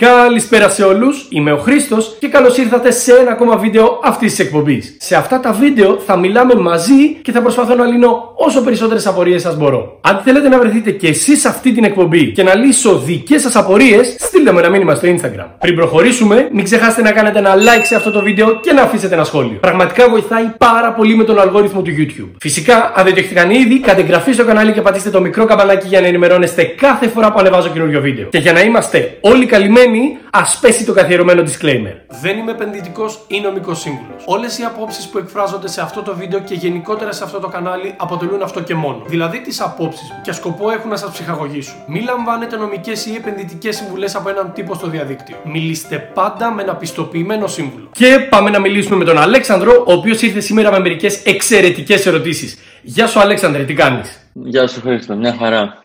Καλησπέρα σε όλους, είμαι ο Χρήστος και καλώς ήρθατε σε ένα ακόμα βίντεο αυτής της εκπομπής. Σε αυτά τα βίντεο θα μιλάμε μαζί και θα προσπαθώ να λύνω όσο περισσότερες απορίες σας μπορώ. Αν θέλετε να βρεθείτε και εσείς σε αυτή την εκπομπή και να λύσω δικές σας απορίες, στείλτε μου ένα μήνυμα στο Instagram. Πριν προχωρήσουμε, μην ξεχάσετε να κάνετε ένα like σε αυτό το βίντεο και να αφήσετε ένα σχόλιο. Πραγματικά βοηθάει πάρα πολύ με τον αλγόριθμο του YouTube. Φυσικά, αν δεν το έχετε κάνει ήδη, κάντε εγγραφή στο κανάλι και πατήστε το μικρό καμπανάκι για να ενημερώνεστε κάθε φορά που ανεβάζω καινούριο βίντεο. Και για να είμαστε όλοι καλυμμένοι ας πέσει το καθιερωμένο disclaimer. Δεν είμαι επενδυτικός ή νομικός σύμβουλος. Όλες οι απόψεις που εκφράζονται σε αυτό το βίντεο και γενικότερα σε αυτό το κανάλι αποτελούν αυτό και μόνο. Δηλαδή τις απόψεις μου και σκοπό έχουν να σας ψυχαγωγήσουν. Μην λαμβάνετε νομικές ή επενδυτικές συμβουλές από έναν τύπο στο διαδίκτυο. Μιλήστε πάντα με ένα πιστοποιημένο σύμβουλο. Και πάμε να μιλήσουμε με τον Αλέξανδρο, ο οποίος ήρθε σήμερα με μερικές εξαιρετικές ερωτήσεις. Γεια σου, Αλέξανδρε, τι κάνεις; Γεια σου, Χρήστο, μια χαρά.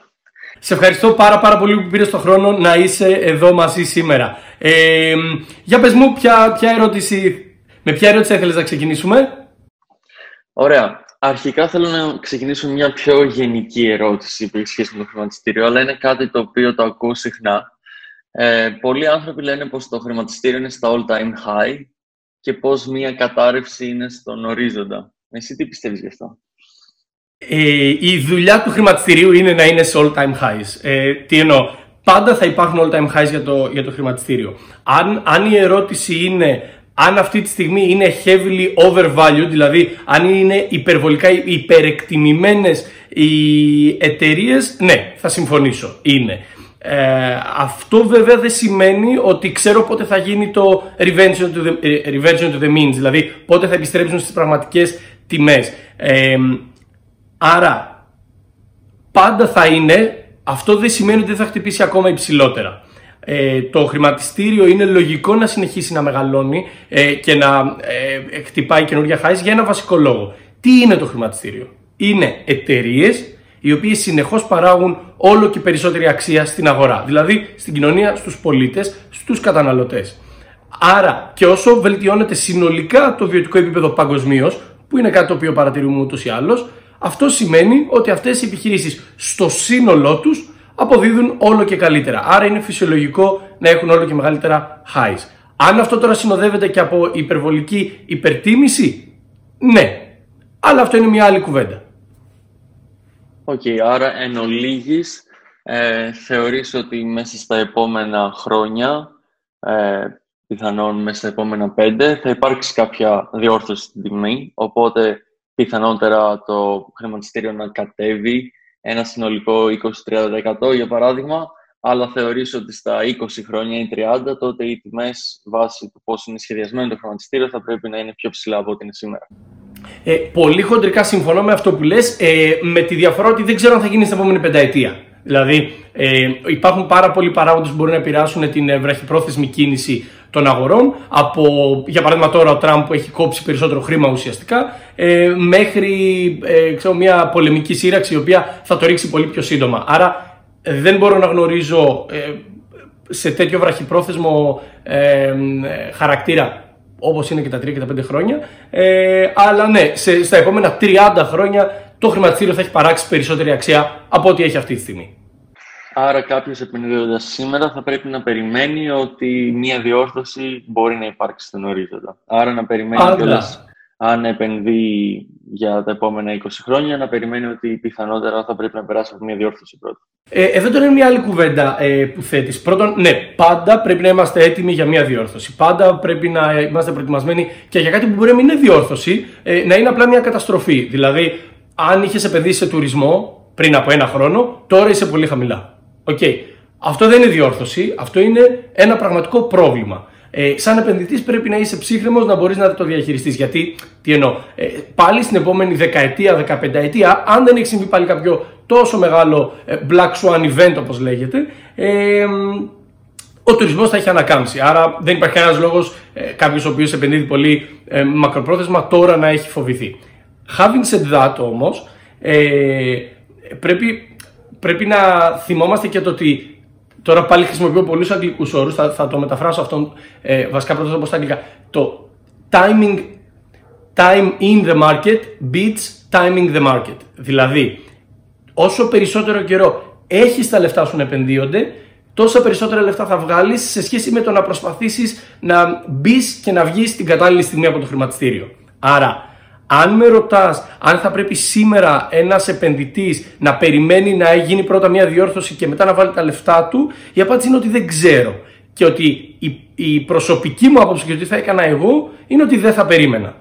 Σε ευχαριστώ πάρα πάρα πολύ που πήρες τον χρόνο να είσαι εδώ μαζί σήμερα. Ε, για πες μου, ποια, ποια ερώτηση, με ποια ερώτηση ήθελες να ξεκινήσουμε; Ωραία. Αρχικά θέλω να ξεκινήσω μια πιο γενική ερώτηση που έχει σχέση με το χρηματιστήριο, αλλά είναι κάτι το οποίο το ακούω συχνά. Ε, πολλοί άνθρωποι λένε πως το χρηματιστήριο είναι στα all-time high και πως μια κατάρρευση είναι στον ορίζοντα. Εσύ τι πιστεύεις γι' αυτό; Ε, η δουλειά του χρηματιστηρίου είναι να είναι σε all time highs. Ε, τι εννοώ, πάντα θα υπάρχουν all time highs για το, για το χρηματιστήριο. Αν, αν η ερώτηση είναι αν αυτή τη στιγμή είναι heavily overvalued, δηλαδή αν είναι υπερβολικά υπερεκτιμημένες οι εταιρείες, ναι, θα συμφωνήσω, είναι. Ε, αυτό βέβαια δεν σημαίνει ότι ξέρω πότε θα γίνει το revenge to the, revenge to the means, δηλαδή πότε θα επιστρέψουν στις πραγματικές τιμές. Ε, Άρα, πάντα θα είναι, αυτό δεν σημαίνει ότι δεν θα χτυπήσει ακόμα υψηλότερα. Ε, το χρηματιστήριο είναι λογικό να συνεχίσει να μεγαλώνει ε, και να ε, χτυπάει καινούργια highs για ένα βασικό λόγο. Τι είναι το χρηματιστήριο; Είναι εταιρείες οι οποίες συνεχώς παράγουν όλο και περισσότερη αξία στην αγορά, δηλαδή στην κοινωνία, στους πολίτες, στους καταναλωτές. Άρα και όσο βελτιώνεται συνολικά το βιωτικό επίπεδο παγκοσμίως, που είναι κάτι το οποίο παρατηρούμε ούτως ή άλλως, αυτό σημαίνει ότι αυτές οι επιχειρήσεις στο σύνολό τους αποδίδουν όλο και καλύτερα. Άρα είναι φυσιολογικό να έχουν όλο και μεγαλύτερα highs. Αν αυτό τώρα συνοδεύεται και από υπερβολική υπερτίμηση, ναι. Αλλά αυτό είναι μια άλλη κουβέντα. OK, okay, άρα εν ολίγοις, ε, θεωρείς ότι μέσα στα επόμενα χρόνια, ε, πιθανόν μέσα στα επόμενα πέντε, θα υπάρξει κάποια διόρθωση στην τιμή, οπότε πιθανότερα το χρηματιστήριο να κατέβει ένα συνολικό 20-30% για παράδειγμα, αλλά θεωρείς ότι στα 20 χρόνια ή 30 τότε οι τιμές βάσει του πώς είναι σχεδιασμένο το χρηματιστήριο θα πρέπει να είναι πιο ψηλά από ό,τι είναι σήμερα. Ε, πολύ χοντρικά συμφωνώ με αυτό που λες, ε, με τη διαφορά ότι δεν ξέρω αν θα γίνει στην επόμενη πενταετία. Δηλαδή, ε, υπάρχουν πάρα πολλοί παράγοντες που μπορεί να επηρεάσουν την ε, βραχυπρόθεσμη κίνηση των αγορών. Από, για παράδειγμα, τώρα ο Τραμπ που έχει κόψει περισσότερο χρήμα ουσιαστικά, ε, μέχρι ε, ξέρω, μια πολεμική σύραξη η οποία θα το ρίξει πολύ πιο σύντομα. Άρα, ε, δεν μπορώ να γνωρίζω ε, σε τέτοιο βραχυπρόθεσμο ε, χαρακτήρα όπως είναι και τα 3 και τα 5 χρόνια. Ε, αλλά ναι, σε, στα επόμενα 30 χρόνια το χρηματιστήριο θα έχει παράξει περισσότερη αξία από ό,τι έχει αυτή τη στιγμή. Άρα κάποιος επενδύοντας σήμερα θα πρέπει να περιμένει ότι μία διόρθωση μπορεί να υπάρξει στον ορίζοντα. Άρα να περιμένει κιόλας αν επενδύει για τα επόμενα 20 χρόνια, να περιμένει ότι πιθανότερα θα πρέπει να περάσει από μια διόρθωση πρώτα. Ε, εδώ τώρα είναι μια άλλη κουβέντα ε, που θέτεις. Πρώτον, ναι, πάντα πρέπει να είμαστε έτοιμοι για μια διόρθωση. Πάντα πρέπει να είμαστε προετοιμασμένοι και για κάτι που μπορεί να μην είναι διόρθωση, ε, να είναι απλά μια καταστροφή. Δηλαδή, αν είχες επενδύσει σε τουρισμό πριν από ένα χρόνο, τώρα είσαι πολύ χαμηλά. Okay. Αυτό δεν είναι διόρθωση, αυτό είναι ένα πραγματικό πρόβλημα. Ε, σαν επενδυτής πρέπει να είσαι ψύχρεμος να μπορείς να το διαχειριστείς. Γιατί, τι εννοώ, ε, πάλι στην επόμενη δεκαετία, δεκαπενταετία, αν δεν έχει συμβεί πάλι κάποιο τόσο μεγάλο ε, black swan event, όπως λέγεται, ε, ο τουρισμός θα έχει ανακάμψει. Άρα δεν υπάρχει κανένας λόγος ε, κάποιος ο οποίος επενδύει πολύ ε, μακροπρόθεσμα τώρα να έχει φοβηθεί. Having said that όμως, ε, πρέπει πρέπει να θυμόμαστε και το ότι τώρα πάλι χρησιμοποιώ πολλούς αγγλικούς όρους, θα, θα το μεταφράσω αυτόν ε, βασικά πρώτα θα πω στα αγγλικά. Το timing, time in the market beats timing the market. Δηλαδή, όσο περισσότερο καιρό έχεις τα λεφτά σου να επενδύονται, τόσα περισσότερα λεφτά θα βγάλεις σε σχέση με το να προσπαθήσεις να μπεις και να βγεις την κατάλληλη στιγμή από το χρηματιστήριο. Άρα, αν με ρωτάς αν θα πρέπει σήμερα ένας επενδυτής να περιμένει να γίνει πρώτα μια διόρθωση και μετά να βάλει τα λεφτά του, η απάντηση είναι ότι δεν ξέρω. Και ότι η, η προσωπική μου άποψη και ότι θα έκανα εγώ είναι ότι δεν θα περίμενα.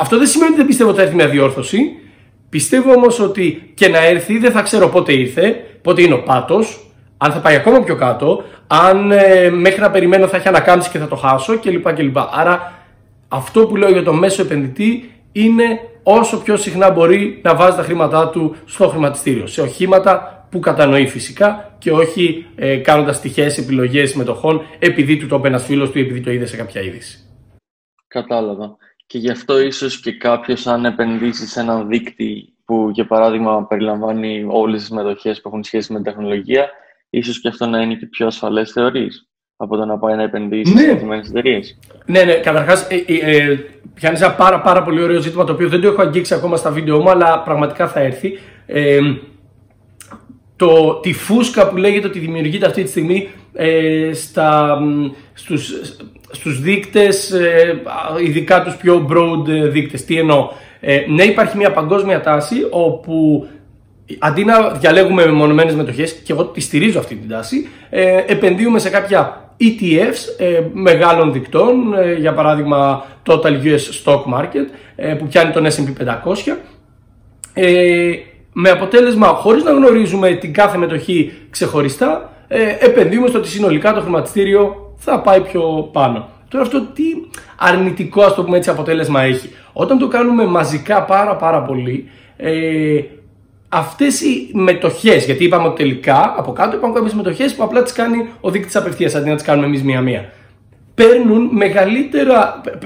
Αυτό δεν σημαίνει ότι δεν πιστεύω ότι θα έρθει μια διόρθωση. Πιστεύω όμως ότι και να έρθει δεν θα ξέρω πότε ήρθε, πότε είναι ο πάτος, αν θα πάει ακόμα πιο κάτω, αν ε, μέχρι να περιμένω θα έχει ανακάμψει και θα το χάσω κλπ. κλπ. Άρα αυτό που λέω για το μέσο επενδυτή είναι όσο πιο συχνά μπορεί να βάζει τα χρήματά του στο χρηματιστήριο. Σε οχήματα που κατανοεί φυσικά και όχι ε, κάνοντας τυχαίες επιλογές μετοχών επειδή του το είπε ένας φίλος του ή επειδή το είδε σε κάποια είδηση. Κατάλαβα. Και γι' αυτό ίσως και κάποιος αν επενδύσει σε έναν δίκτυ που για παράδειγμα περιλαμβάνει όλες τις μετοχές που έχουν σχέση με τεχνολογία, ίσως και αυτό να είναι και πιο ασφαλές θεωρείς; Από το να πάει να επενδύσει ναι. σε συγκεκριμένες εταιρείες. Ναι, ναι. Καταρχάς, ε, ε, ε πιάνει ένα πάρα, πάρα πολύ ωραίο ζήτημα το οποίο δεν το έχω αγγίξει ακόμα στα βίντεο μου, αλλά πραγματικά θα έρθει. Ε, το, τη φούσκα που λέγεται ότι δημιουργείται αυτή τη στιγμή ε, στα, στους, στους δείκτες, ε, ειδικά τους πιο broad δείκτες. Τι εννοώ; Ε, ναι, υπάρχει μια παγκόσμια τάση όπου αντί να διαλέγουμε μεμονωμένες μετοχές, και εγώ τη στηρίζω αυτή την τάση, ε, επενδύουμε σε κάποια ETFs ε, μεγάλων δικτών, ε, για παράδειγμα Total US Stock Market ε, που πιάνει τον S&P 500 ε, με αποτέλεσμα χωρίς να γνωρίζουμε την κάθε μετοχή ξεχωριστά επενδύουμε στο ότι συνολικά το χρηματιστήριο θα πάει πιο πάνω. Τώρα αυτό τι αρνητικό ας το πούμε έτσι αποτέλεσμα έχει. Όταν το κάνουμε μαζικά πάρα πάρα πολύ αυτές οι μετοχές, γιατί είπαμε ότι τελικά από κάτω υπάρχουν κάποιες μετοχές που απλά τις κάνει ο δείκτης απευθείας αντί να τις κάνουμε εμείς μία-μία. Παίρνουν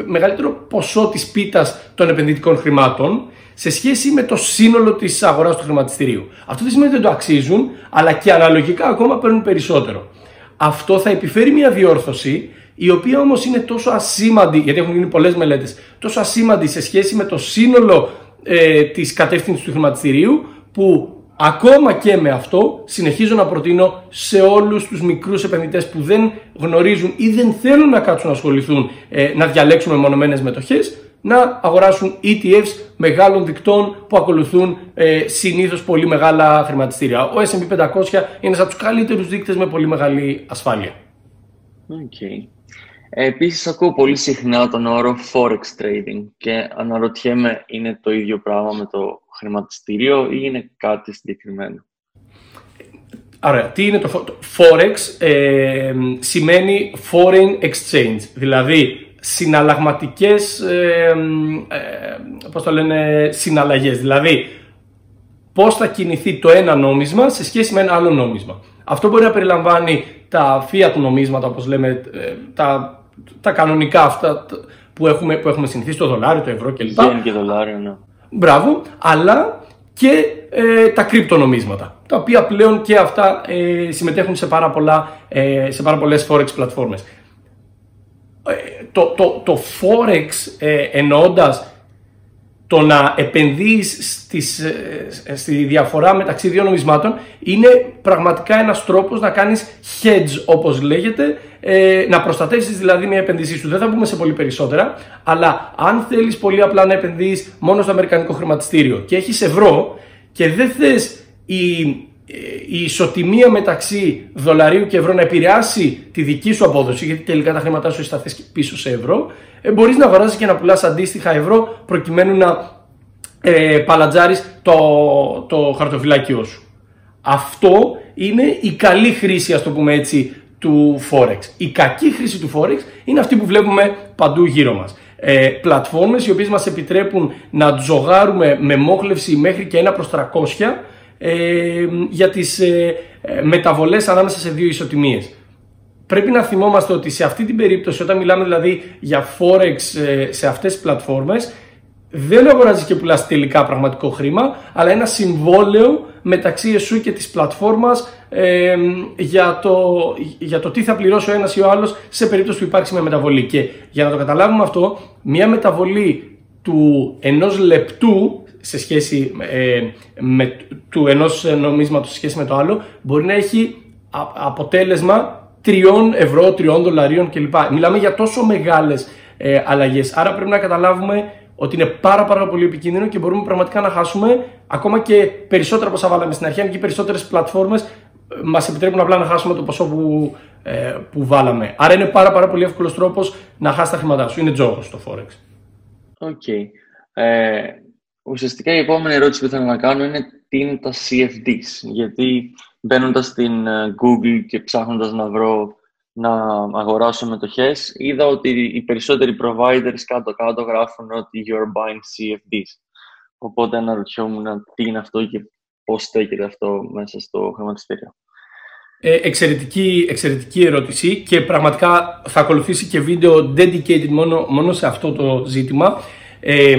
μεγαλύτερο ποσό της πίτας των επενδυτικών χρημάτων σε σχέση με το σύνολο της αγοράς του χρηματιστηρίου. Αυτό δεν σημαίνει ότι δεν το αξίζουν, αλλά και αναλογικά ακόμα παίρνουν περισσότερο. Αυτό θα επιφέρει μια διόρθωση, η οποία όμως είναι τόσο ασήμαντη, γιατί έχουν γίνει πολλές μελέτες, τόσο ασήμαντη σε σχέση με το σύνολο ε, της κατεύθυνσης του χρηματιστηρίου, που ακόμα και με αυτό συνεχίζω να προτείνω σε όλους τους μικρούς επενδυτές που δεν γνωρίζουν ή δεν θέλουν να κάτσουν να ασχοληθούν ε, να διαλέξουν μονομένες μετοχές να αγοράσουν ETFs μεγάλων δικτών που ακολουθούν ε, συνήθως πολύ μεγάλα χρηματιστήρια. Ο S&P 500 είναι ένας από τους καλύτερους δείκτες με πολύ μεγάλη ασφάλεια. Okay. Επίσης ακούω πολύ συχνά τον όρο Forex Trading και αναρωτιέμαι είναι το ίδιο πράγμα με το χρηματιστήριο ή είναι κάτι συγκεκριμένο; Άρα, τι είναι το Forex, ε, σημαίνει Foreign Exchange, δηλαδή συναλλαγματικές, ε, ε, πώς το λένε, συναλλαγές, δηλαδή πώς θα κινηθεί το ένα νόμισμα σε σχέση με ένα άλλο νόμισμα. Αυτό μπορεί να περιλαμβάνει τα fiat νομίσματα, όπως λέμε, ε, τα, τα κανονικά αυτά που έχουμε, που έχουμε συνηθίσει, το δολάριο, το ευρώ κλπ. και δολάριο, ναι. Μπράβο, αλλά και ε, τα κρυπτονομίσματα, τα οποία πλέον και αυτά ε, συμμετέχουν σε πάρα, πολλά, ε, σε πάρα πολλές Forex πλατφόρμες. Ε, το, το, το Forex ε, εννοώντας το να επενδύεις στις, ε, στη διαφορά μεταξύ δύο νομισμάτων είναι πραγματικά ένας τρόπος να κάνεις hedge όπως λέγεται, ε, να προστατεύσεις δηλαδή μια επενδύσή σου. Δεν θα πούμε σε πολύ περισσότερα, αλλά αν θέλεις πολύ απλά να επενδύεις μόνο στο αμερικανικό χρηματιστήριο και έχεις ευρώ και δεν θες η, η ισοτιμία μεταξύ δολαρίου και ευρώ να επηρεάσει τη δική σου απόδοση, γιατί τελικά τα χρήματά σου θα θες πίσω σε ευρώ, ε, μπορείς να αγοράζεις και να πουλάς αντίστοιχα ευρώ προκειμένου να ε, παλατζάρεις το, το χαρτοφυλάκιό σου. Αυτό είναι η καλή χρήση, ας το πούμε έτσι, του Forex. Η κακή χρήση του Forex είναι αυτή που βλέπουμε παντού γύρω μας. Ε, πλατφόρμες οι οποίες μας επιτρέπουν να τζογάρουμε με μόχλευση μέχρι και 1 προς 300 ε, για τις ε, ε, μεταβολές ανάμεσα σε δύο ισοτιμίες πρέπει να θυμόμαστε ότι σε αυτή την περίπτωση, όταν μιλάμε δηλαδή για Forex ε, σε αυτές τις πλατφόρμες, δεν αγοράζεις και πουλάς τελικά πραγματικό χρήμα, αλλά ένα συμβόλαιο μεταξύ εσού και της πλατφόρμας ε, για, το, για το τι θα πληρώσει ο ένας ή ο άλλος σε περίπτωση που υπάρξει μια μεταβολή. Και για να το καταλάβουμε αυτό, μια μεταβολή του ενός λεπτού σε σχέση ε, με του ενός νομίσματος σε σχέση με το άλλο μπορεί να έχει αποτέλεσμα 3 ευρώ, 3 δολαρίων κλπ. Μιλάμε για τόσο μεγάλες ε, αλλαγές. Άρα πρέπει να καταλάβουμε ότι είναι πάρα, πάρα πολύ επικίνδυνο και μπορούμε πραγματικά να χάσουμε ακόμα και περισσότερα από όσα βάλαμε στην αρχή, αν και περισσότερες πλατφόρμες ε, μας επιτρέπουν απλά να χάσουμε το ποσό που, ε, που βάλαμε. Άρα είναι πάρα, πάρα πολύ εύκολος τρόπος να χάσεις τα χρήματά σου. Είναι τζόγος το Forex. OK. Okay. Ε, ουσιαστικά η επόμενη ερώτηση που θέλω να κάνω είναι τι είναι τα CFDs. Γιατί μπαίνοντας στην ε, Google και ψάχνοντας να βρω να αγοράσω μετοχές, είδα ότι οι περισσότεροι providers κάτω-κάτω γράφουν ότι you're buying CFDs. Οπότε αναρωτιόμουν τι είναι αυτό και πώς στέκεται αυτό μέσα στο χρηματιστήριο. Ε, εξαιρετική, εξαιρετική ερώτηση και πραγματικά θα ακολουθήσει και βίντεο dedicated μόνο, μόνο σε αυτό το ζήτημα. Ε,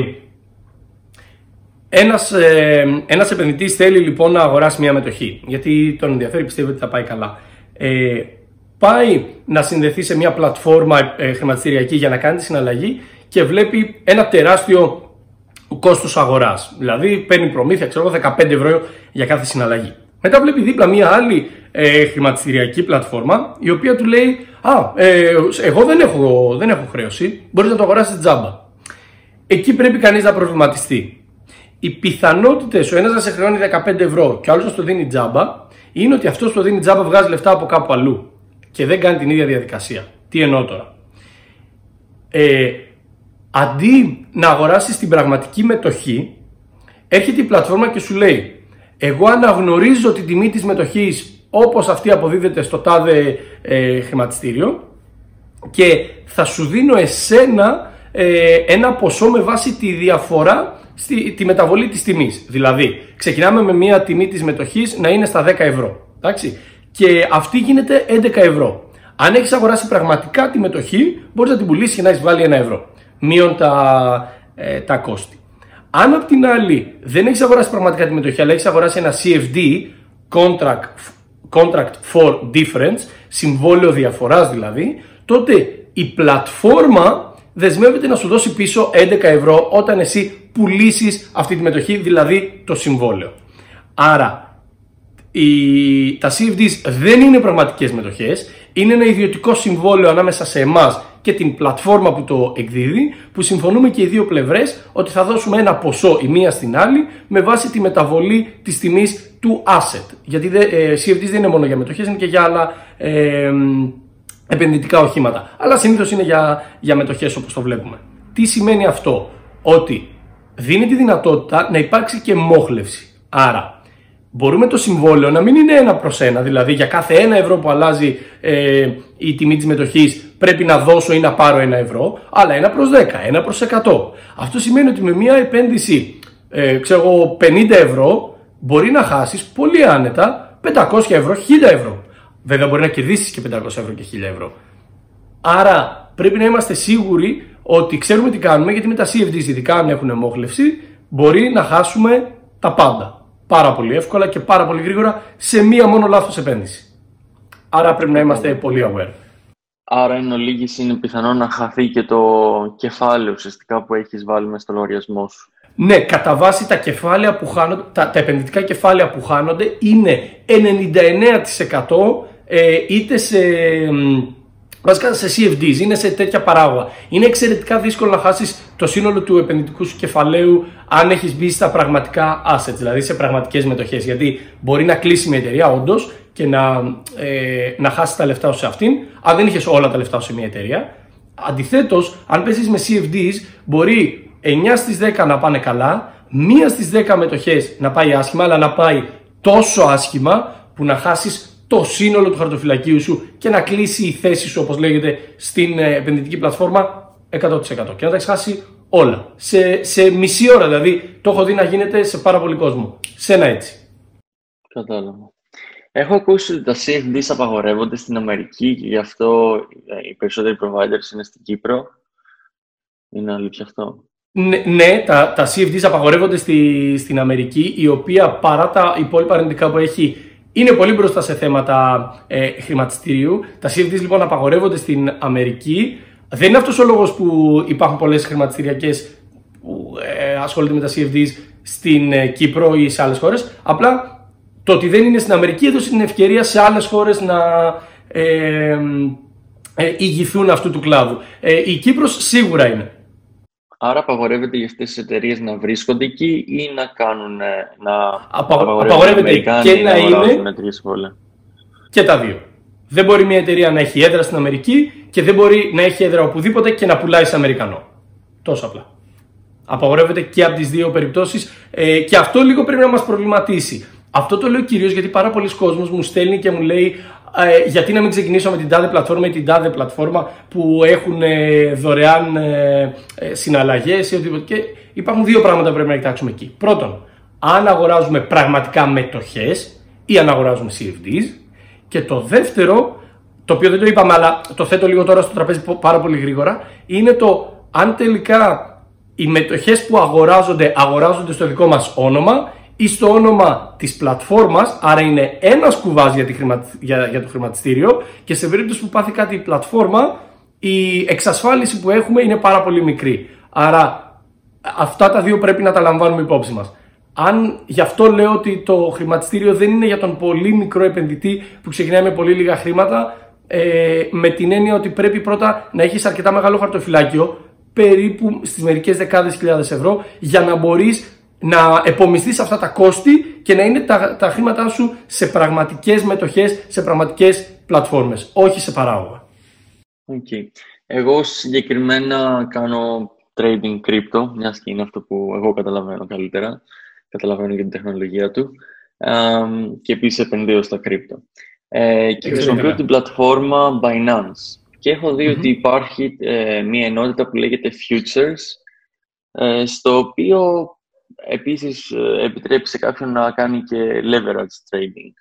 ένας, ε, ένας επενδυτής θέλει λοιπόν να αγοράσει μια μετοχή γιατί τον ενδιαφέρει πιστεύει ότι θα πάει καλά. Ε, πάει να συνδεθεί σε μια πλατφόρμα ε, χρηματιστηριακή για να κάνει τη συναλλαγή και βλέπει ένα τεράστιο κόστος αγοράς. Δηλαδή παίρνει προμήθεια, ξέρω 15 ευρώ για κάθε συναλλαγή. Μετά βλέπει δίπλα μια άλλη ε, χρηματιστηριακή πλατφόρμα η οποία του λέει «Α, ε, εγώ δεν έχω, δεν έχω χρέωση, μπορείς να το αγοράσεις τζάμπα». Εκεί πρέπει κανείς να προβληματιστεί. Οι πιθανότητες ο ένας να σε χρεώνει 15 ευρώ και ο άλλος να στο δίνει τζάμπα είναι ότι αυτός το δίνει τζάμπα βγάζει λεφτά από κάπου αλλού και δεν κάνει την ίδια διαδικασία. Τι εννοώ τώρα; Ε, αντί να αγοράσεις την πραγματική μετοχή, έρχεται η πλατφόρμα και σου λέει εγώ αναγνωρίζω την τιμή της μετοχής όπως αυτή αποδίδεται στο τάδε ε, χρηματιστήριο και θα σου δίνω εσένα ε, ένα ποσό με βάση τη διαφορά στη, τη μεταβολή της τιμής. Δηλαδή, ξεκινάμε με μια τιμή της μετοχής να είναι στα 10 ευρώ. Εντάξει; Και αυτή γίνεται 11 ευρώ. Αν έχεις αγοράσει πραγματικά τη μετοχή, μπορείς να την πουλήσεις και να έχεις βάλει 1 ευρώ. Μείον τα, ε, τα κόστη. Αν απ' την άλλη δεν έχεις αγοράσει πραγματικά τη μετοχή, αλλά έχεις αγοράσει ένα CFD, contract, contract for difference, συμβόλαιο διαφοράς δηλαδή, τότε η πλατφόρμα δεσμεύεται να σου δώσει πίσω 11 ευρώ όταν εσύ πουλήσεις αυτή τη μετοχή, δηλαδή το συμβόλαιο. Άρα οι, τα CFDs δεν είναι πραγματικές μετοχές, είναι ένα ιδιωτικό συμβόλαιο ανάμεσα σε εμάς και την πλατφόρμα που το εκδίδει, που συμφωνούμε και οι δύο πλευρές ότι θα δώσουμε ένα ποσό η μία στην άλλη με βάση τη μεταβολή της τιμής του asset. Γιατί ε, CFDs δεν είναι μόνο για μετοχές, είναι και για άλλα ε, επενδυτικά οχήματα. Αλλά συνήθως είναι για, για μετοχές όπως το βλέπουμε. Τι σημαίνει αυτό, ότι δίνει τη δυνατότητα να υπάρξει και μόχλευση. Άρα, μπορούμε το συμβόλαιο να μην είναι ένα προς ένα. Δηλαδή, για κάθε ένα ευρώ που αλλάζει ε, η τιμή της μετοχή πρέπει να δώσω ή να πάρω ένα ευρώ, αλλά ένα προς 10, ένα προς 100. Αυτό σημαίνει ότι με μια επένδυση, ε, ξέρω 50 ευρώ, μπορεί να χάσεις πολύ άνετα 500 ευρώ, 1000 ευρώ. Βέβαια, μπορεί να κερδίσεις και 500 ευρώ και 1000 ευρώ. Άρα, πρέπει να είμαστε σίγουροι ότι ξέρουμε τι κάνουμε, γιατί με τα CFDs, ειδικά αν έχουν εμόχλευση, μπορεί να χάσουμε τα πάντα πάρα πολύ εύκολα και πάρα πολύ γρήγορα σε μία μόνο λάθος επένδυση. Άρα πρέπει να είμαστε πολύ aware. Άρα εν ολίγης είναι πιθανό να χαθεί και το κεφάλαιο ουσιαστικά που έχεις βάλει μέσα στο λογαριασμό σου. Ναι, κατά βάση τα, κεφάλαια που χάνονται, τα, τα επενδυτικά κεφάλαια που χάνονται είναι 99% ε, είτε σε Βασικά σε CFDs, είναι σε τέτοια παράγωγα. Είναι εξαιρετικά δύσκολο να χάσεις το σύνολο του επενδυτικού σου κεφαλαίου αν έχεις μπει στα πραγματικά assets, δηλαδή σε πραγματικές μετοχές. Γιατί μπορεί να κλείσει μια εταιρεία, όντως, και να, ε, να χάσεις τα λεφτά σου σε αυτήν, αν δεν είχες όλα τα λεφτά σου σε μια εταιρεία. Αντιθέτως, αν πέσεις με CFDs, μπορεί 9 στις 10 να πάνε καλά, μία στις 10 μετοχές να πάει άσχημα, αλλά να πάει τόσο άσχημα που να χάσεις το σύνολο του χαρτοφυλακίου σου και να κλείσει η θέση σου, όπως λέγεται, στην ε, επενδυτική πλατφόρμα 100% και να τα έχεις χάσει όλα. Σε, σε μισή ώρα δηλαδή το έχω δει να γίνεται σε πάρα πολύ κόσμο. Σε ένα έτσι. Κατάλαβα. Έχω ακούσει ότι τα CFDs απαγορεύονται στην Αμερική και γι' αυτό ε, οι περισσότεροι providers είναι στην Κύπρο. Είναι αλήθεια αυτό; Ναι, ναι τα, τα CFDs απαγορεύονται στη, στην Αμερική, η οποία παρά τα υπόλοιπα αρνητικά που έχει είναι πολύ μπροστά σε θέματα ε, χρηματιστηρίου. Τα CFDs λοιπόν απαγορεύονται στην Αμερική. Δεν είναι αυτός ο λόγος που υπάρχουν πολλές χρηματιστηριακές που ε, ασχολούνται με τα CFDs στην ε, Κύπρο ή σε άλλες χώρες. Απλά Το ότι δεν είναι στην Αμερική έδωσε την ευκαιρία σε άλλες χώρες να ε, ε, ηγηθούν αυτού του κλάδου. Ε, η Κύπρος σίγουρα είναι. Άρα απαγορεύεται για αυτές τις εταιρείες να βρίσκονται εκεί ή να κάνουν... Να απαγορεύεται και να, είναι και τα δύο. Δεν μπορεί μια εταιρεία να έχει έδρα στην Αμερική και δεν μπορεί να έχει έδρα οπουδήποτε και να πουλάει σε Αμερικανό. Τόσο απλά. Απαγορεύεται και από τις δύο περιπτώσεις ε, και αυτό λίγο πρέπει να μας προβληματίσει. Αυτό το λέω κυρίως γιατί πάρα πολλοί κόσμος μου στέλνει και μου λέει ε, γιατί να μην ξεκινήσω με την τάδε πλατφόρμα ή την τάδε πλατφόρμα που έχουν ε, δωρεάν ε, ε συναλλαγές ή οτιδήποτε. Και υπάρχουν δύο πράγματα που πρέπει να κοιτάξουμε εκεί. Πρώτον, αν αγοράζουμε πραγματικά μετοχές ή αν αγοράζουμε CFDs. Και το δεύτερο, το οποίο δεν το είπαμε, αλλά το θέτω λίγο τώρα στο τραπέζι πάρα πολύ γρήγορα, είναι το αν τελικά οι μετοχές που αγοράζονται, αγοράζονται στο δικό μας όνομα ή στο όνομα της πλατφόρμας, άρα είναι ένας κουβάς για, για, για το χρηματιστήριο και σε περίπτωση που πάθει κάτι η πλατφόρμα, η εξασφάλιση που έχουμε είναι πάρα πολύ μικρή. Άρα αυτά τα δύο πρέπει να τα λαμβάνουμε υπόψη μας. Αν γι' αυτό λέω ότι το χρηματιστήριο δεν είναι για τον πολύ μικρό επενδυτή που ξεκινάει με πολύ λίγα χρήματα, ε, με την έννοια ότι πρέπει πρώτα να έχεις αρκετά μεγάλο χαρτοφυλάκιο, περίπου στις μερικές δεκάδες χιλιάδες ευρώ, για να μπορείς να επομιστείς αυτά τα κόστη και να είναι τα, τα χρήματά σου σε πραγματικές μετοχές, σε πραγματικές πλατφόρμες, όχι σε παράγωγα. Okay. Εγώ συγκεκριμένα κάνω trading crypto, μιας και είναι αυτό που εγώ καταλαβαίνω καλύτερα καταλαβαίνω για την τεχνολογία του και επίσης επενδύω στα κρύπτο. Ε, και χρησιμοποιώ την πλατφόρμα Binance και έχω ότι υπάρχει ε, μια ενότητα που λέγεται Futures ε, στο οποίο επίσης ε, επιτρέπει σε κάποιον να κάνει και leverage trading.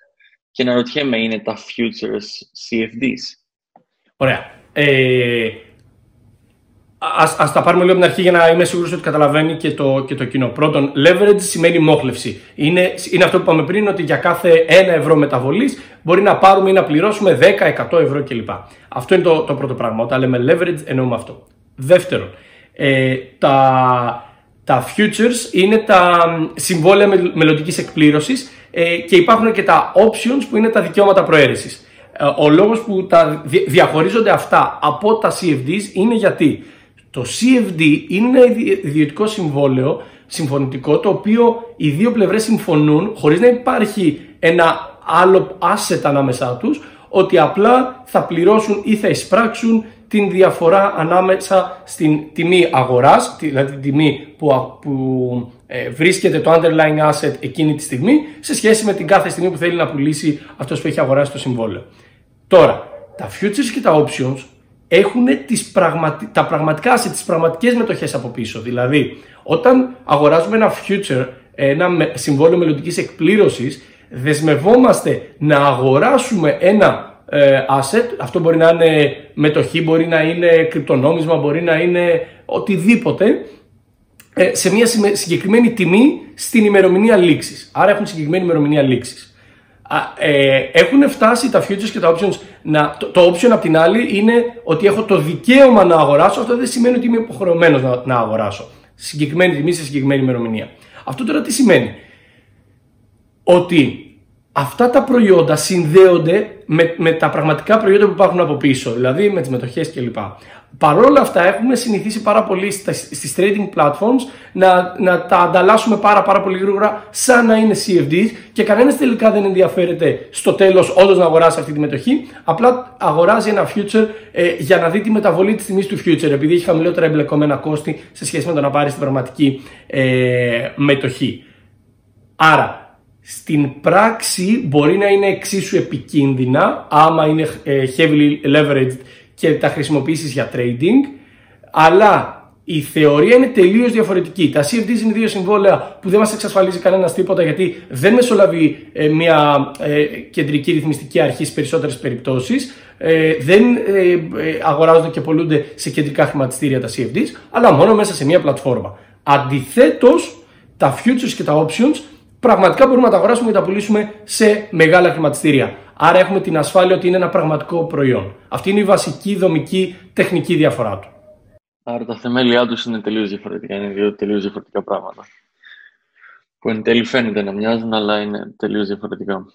Και να ρωτιέμαι, είναι τα Futures CFDs. Ωραία. Ε, Ας, ας τα πάρουμε λίγο από την αρχή για να είμαι σίγουρος ότι καταλαβαίνει και το, και το κοινό. Πρώτον, leverage σημαίνει μόχλευση. Είναι, είναι αυτό που είπαμε πριν, ότι για κάθε 1 ευρώ μεταβολής μπορεί να πάρουμε ή να πληρώσουμε 10, 100 ευρώ κλπ. Αυτό είναι το, το πρώτο πράγμα. Όταν λέμε leverage εννοούμε αυτό. Δεύτερον, ε, τα, τα futures είναι τα συμβόλαια με, μελλοντικής εκπλήρωσης ε, και υπάρχουν και τα options που είναι τα δικαιώματα προαίρεσης. Ε, ο λόγος που τα διαχωρίζονται αυτά από τα CFDs είναι γιατί το CFD είναι ένα ιδιωτικό συμβόλαιο, συμφωνητικό, το οποίο οι δύο πλευρές συμφωνούν χωρίς να υπάρχει ένα άλλο asset ανάμεσά τους, ότι απλά θα πληρώσουν ή θα εισπράξουν την διαφορά ανάμεσα στην τιμή αγοράς, δηλαδή την τιμή που, που ε, βρίσκεται το underlying asset εκείνη τη στιγμή, σε σχέση με την κάθε στιγμή που θέλει να πουλήσει αυτός που έχει αγοράσει το συμβόλαιο. Τώρα, τα futures και τα options έχουν τις πραγματι... τα πραγματικά σε τις πραγματικές μετοχές από πίσω. Δηλαδή, όταν αγοράζουμε ένα future, ένα συμβόλαιο μελλοντικής εκπλήρωσης, δεσμευόμαστε να αγοράσουμε ένα ε, asset, αυτό μπορεί να είναι μετοχή, μπορεί να είναι κρυπτονόμισμα, μπορεί να είναι οτιδήποτε, ε, σε μια συγκεκριμένη τιμή στην ημερομηνία λήξης. Άρα έχουν συγκεκριμένη ημερομηνία λήξης. Ε, έχουν φτάσει τα futures και τα options να, το, το option απ' την άλλη είναι ότι έχω το δικαίωμα να αγοράσω. Αυτό δεν σημαίνει ότι είμαι υποχρεωμένος να, να αγοράσω. Συγκεκριμένη τιμή σε συγκεκριμένη ημερομηνία. Αυτό τώρα τι σημαίνει; Ότι αυτά τα προϊόντα συνδέονται με, με τα πραγματικά προϊόντα που υπάρχουν από πίσω δηλαδή με τις μετοχές κλπ Παρ' όλα αυτά έχουμε συνηθίσει πάρα πολύ στις trading platforms να, να τα ανταλλάσσουμε πάρα πάρα πολύ γρήγορα σαν να είναι CFDs και κανένας τελικά δεν ενδιαφέρεται στο τέλος όντως να αγοράσει αυτή τη μετοχή απλά αγοράζει ένα future ε, για να δει τη μεταβολή της τιμής του future επειδή έχει χαμηλότερα εμπλεκόμενα κόστη σε σχέση με το να πάρει την πραγματική ε, μετοχή. Άρα στην πράξη μπορεί να είναι εξίσου επικίνδυνα άμα είναι ε, heavily leveraged και τα χρησιμοποιήσεις για trading, αλλά η θεωρία είναι τελείως διαφορετική. Τα CFDs είναι δύο συμβόλαια που δεν μας εξασφαλίζει κανένας τίποτα γιατί δεν μεσολαβεί ε, μια ε, κεντρική ρυθμιστική αρχή σε περισσότερες περιπτώσεις. Ε, δεν αγοράζονται και πολλούνται σε κεντρικά χρηματιστήρια τα CFDs, αλλά μόνο μέσα σε μια πλατφόρμα. Αντιθέτως, τα futures και τα options πραγματικά μπορούμε να τα αγοράσουμε και τα πουλήσουμε σε μεγάλα χρηματιστήρια. Άρα έχουμε την ασφάλεια ότι είναι ένα πραγματικό προϊόν. Αυτή είναι η βασική δομική τεχνική διαφορά του. Άρα τα θεμέλια τους είναι τελείως διαφορετικά, είναι δύο τελείως διαφορετικά πράγματα. που εν τέλει φαίνεται να μοιάζουν, αλλά είναι τελείως διαφορετικά.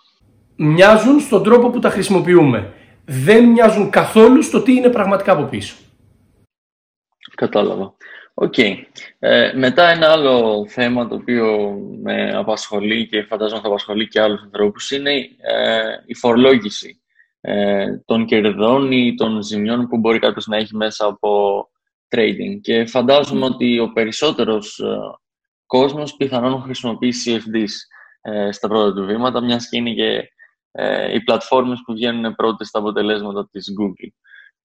Μοιάζουν στον τρόπο που τα χρησιμοποιούμε. Δεν μοιάζουν καθόλου στο τι είναι πραγματικά από πίσω. Κατάλαβα. Οκ. Ε, μετά ένα άλλο θέμα το οποίο με απασχολεί και φαντάζομαι θα απασχολεί και άλλους ανθρώπους είναι ε, η φορολόγηση ε, των κερδών ή των ζημιών που μπορεί κάποιος να έχει μέσα από trading. Και φαντάζομαι ότι ο περισσότερος ε, κόσμος πιθανόν χρησιμοποιεί CFDs ε, στα πρώτα του βήματα, μιας και είναι και ε, οι πλατφόρμες που βγαίνουν πρώτες στα αποτελέσματα της Google.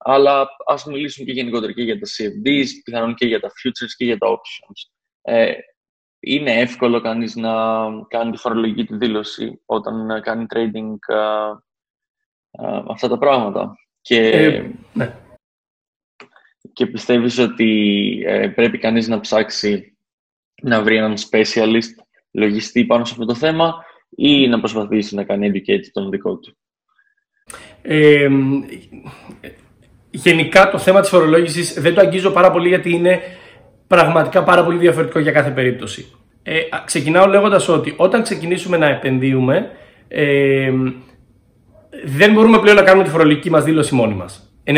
Αλλά ας μιλήσουμε και γενικότερα και για τα CFDs, πιθανόν και για τα futures και για τα options. Ε, είναι εύκολο κανείς να κάνει τη φορολογική του δήλωση όταν κάνει trading αυτά τα πράγματα. Και, ε, ναι. και πιστεύεις ότι ε, πρέπει κανείς να ψάξει να βρει έναν specialist λογιστή πάνω σε αυτό το θέμα ή να προσπαθήσει να κάνει educate τον δικό του; Ε, γενικά το θέμα της φορολόγησης δεν το αγγίζω πάρα πολύ γιατί είναι πραγματικά πάρα πολύ διαφορετικό για κάθε περίπτωση. Ε, ξεκινάω λέγοντας ότι όταν ξεκινήσουμε να επενδύουμε ε, δεν μπορούμε πλέον να κάνουμε τη φορολογική μας δήλωση μόνοι μας. 99%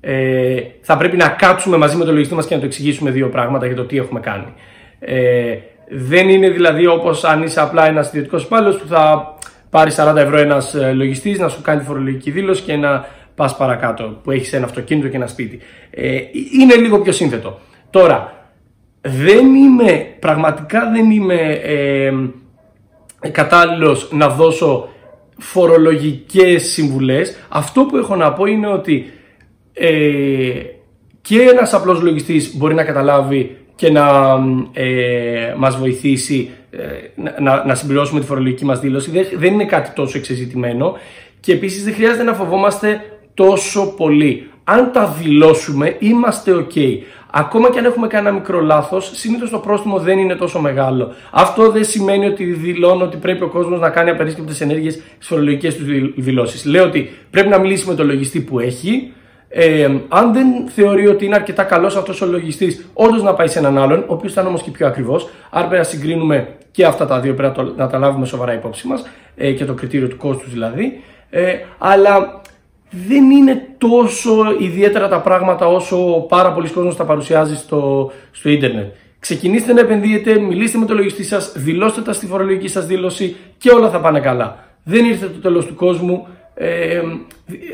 ε, θα πρέπει να κάτσουμε μαζί με το λογιστή μας και να το εξηγήσουμε δύο πράγματα για το τι έχουμε κάνει. Ε, δεν είναι δηλαδή όπως αν είσαι απλά ένας ιδιωτικός υπάλληλος που θα πάρει 40 ευρώ ένας ε, λογιστής να σου κάνει τη φορολογική δήλωση και να πας παρακάτω που έχεις ένα αυτοκίνητο και ένα σπίτι. Ε, είναι λίγο πιο σύνθετο. Τώρα, δεν είμαι, πραγματικά δεν είμαι ε, κατάλληλος να δώσω φορολογικές συμβουλές. Αυτό που έχω να πω είναι ότι ε, και ένας απλός λογιστής μπορεί να καταλάβει και να ε, μας βοηθήσει ε, να, να συμπληρώσουμε τη φορολογική μας δήλωση. Δεν, δεν είναι κάτι τόσο εξεζητημένο και επίσης δεν χρειάζεται να φοβόμαστε τόσο πολύ. Αν τα δηλώσουμε είμαστε ok. Ακόμα και αν έχουμε κάνει ένα μικρό λάθος, συνήθως το πρόστιμο δεν είναι τόσο μεγάλο. Αυτό δεν σημαίνει ότι δηλώνω ότι πρέπει ο κόσμος να κάνει απερίσκεπτες ενέργειες στις φορολογικές τους δηλώσεις. Λέω ότι πρέπει να μιλήσει με τον λογιστή που έχει. Ε, αν δεν θεωρεί ότι είναι αρκετά καλός αυτός ο λογιστής, όντως να πάει σε έναν άλλον, ο οποίος ήταν όμως και πιο ακριβώ. Άρα πρέπει να συγκρίνουμε και αυτά τα δύο, πρέπει να, τα λάβουμε σοβαρά υπόψη μας ε, και το κριτήριο του κόστους δηλαδή. Ε, αλλά δεν είναι τόσο ιδιαίτερα τα πράγματα όσο πάρα πολλοί κόσμος τα παρουσιάζει στο, στο ίντερνετ. Ξεκινήστε να επενδύετε, μιλήστε με το λογιστή σας, δηλώστε τα στη φορολογική σας δήλωση και όλα θα πάνε καλά. Δεν ήρθε το τέλος του κόσμου, ε,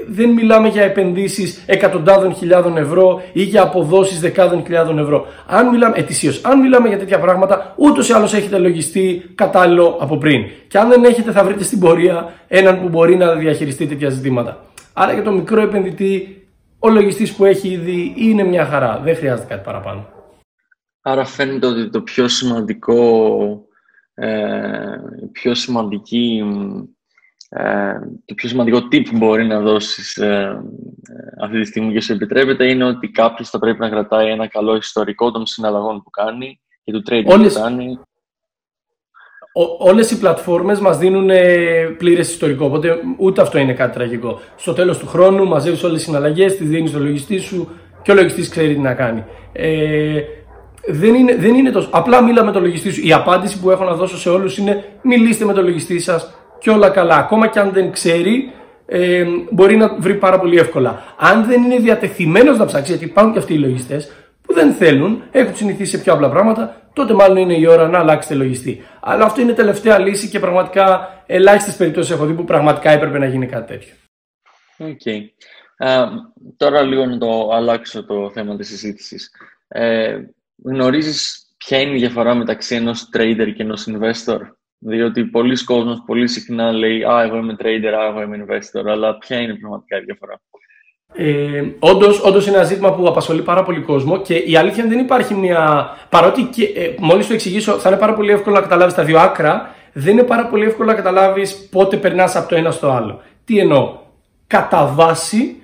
δεν μιλάμε για επενδύσεις εκατοντάδων χιλιάδων ευρώ ή για αποδόσεις δεκάδων χιλιάδων ευρώ. Αν μιλάμε, ετησίως, αν μιλάμε για τέτοια πράγματα, ούτως ή άλλως έχετε λογιστή κατάλληλο από πριν. Και αν δεν έχετε θα βρείτε στην πορεία έναν που μπορεί να διαχειριστεί τέτοια ζητήματα. Άρα για το μικρό επενδυτή, ο λογιστής που έχει ήδη είναι μια χαρά. Δεν χρειάζεται κάτι παραπάνω. Άρα φαίνεται ότι το πιο σημαντικό, ε, πιο σημαντική, ε, το πιο σημαντικό tip που μπορεί να δώσεις ε, ε, αυτή τη στιγμή και σε επιτρέπεται είναι ότι κάποιος θα πρέπει να κρατάει ένα καλό ιστορικό των συναλλαγών που κάνει και του trading που κάνει όλες οι πλατφόρμες μας δίνουν ε, πλήρες ιστορικό, οπότε ούτε αυτό είναι κάτι τραγικό. Στο τέλος του χρόνου μαζεύεις όλες τις συναλλαγές, τις δίνεις στο λογιστή σου και ο λογιστής ξέρει τι να κάνει. Ε, δεν είναι, δεν είναι τόσο. Απλά μίλα με τον λογιστή σου. Η απάντηση που έχω να δώσω σε όλους είναι μιλήστε με τον λογιστή σας και όλα καλά. Ακόμα και αν δεν ξέρει, ε, μπορεί να βρει πάρα πολύ εύκολα. Αν δεν είναι διατεθειμένος να ψάξει, γιατί υπάρχουν και αυτοί οι λογιστές, που δεν θέλουν, έχουν συνηθίσει σε πιο απλά πράγματα, τότε μάλλον είναι η ώρα να αλλάξετε λογιστή. Αλλά αυτό είναι τελευταία λύση και πραγματικά ελάχιστες περιπτώσεις έχω δει που πραγματικά έπρεπε να γίνει κάτι τέτοιο. OK. Okay. τώρα λίγο να το αλλάξω το θέμα της συζήτησης. Ε, γνωρίζεις ποια είναι η διαφορά μεταξύ ενός trader και ενός investor; Διότι πολύς κόσμος πολύ συχνά λέει «Α, εγώ είμαι trader, α, εγώ είμαι investor», αλλά ποια είναι πραγματικά η διαφορά; Ε, Όντως όντως είναι ένα ζήτημα που απασχολεί πάρα πολύ κόσμο και η αλήθεια είναι δεν υπάρχει μια. Παρότι και, ε, μόλις το εξηγήσω, θα είναι πάρα πολύ εύκολο να καταλάβεις τα δύο άκρα, δεν είναι πάρα πολύ εύκολο να καταλάβεις πότε περνάς από το ένα στο άλλο. Τι εννοώ; Κατά βάση,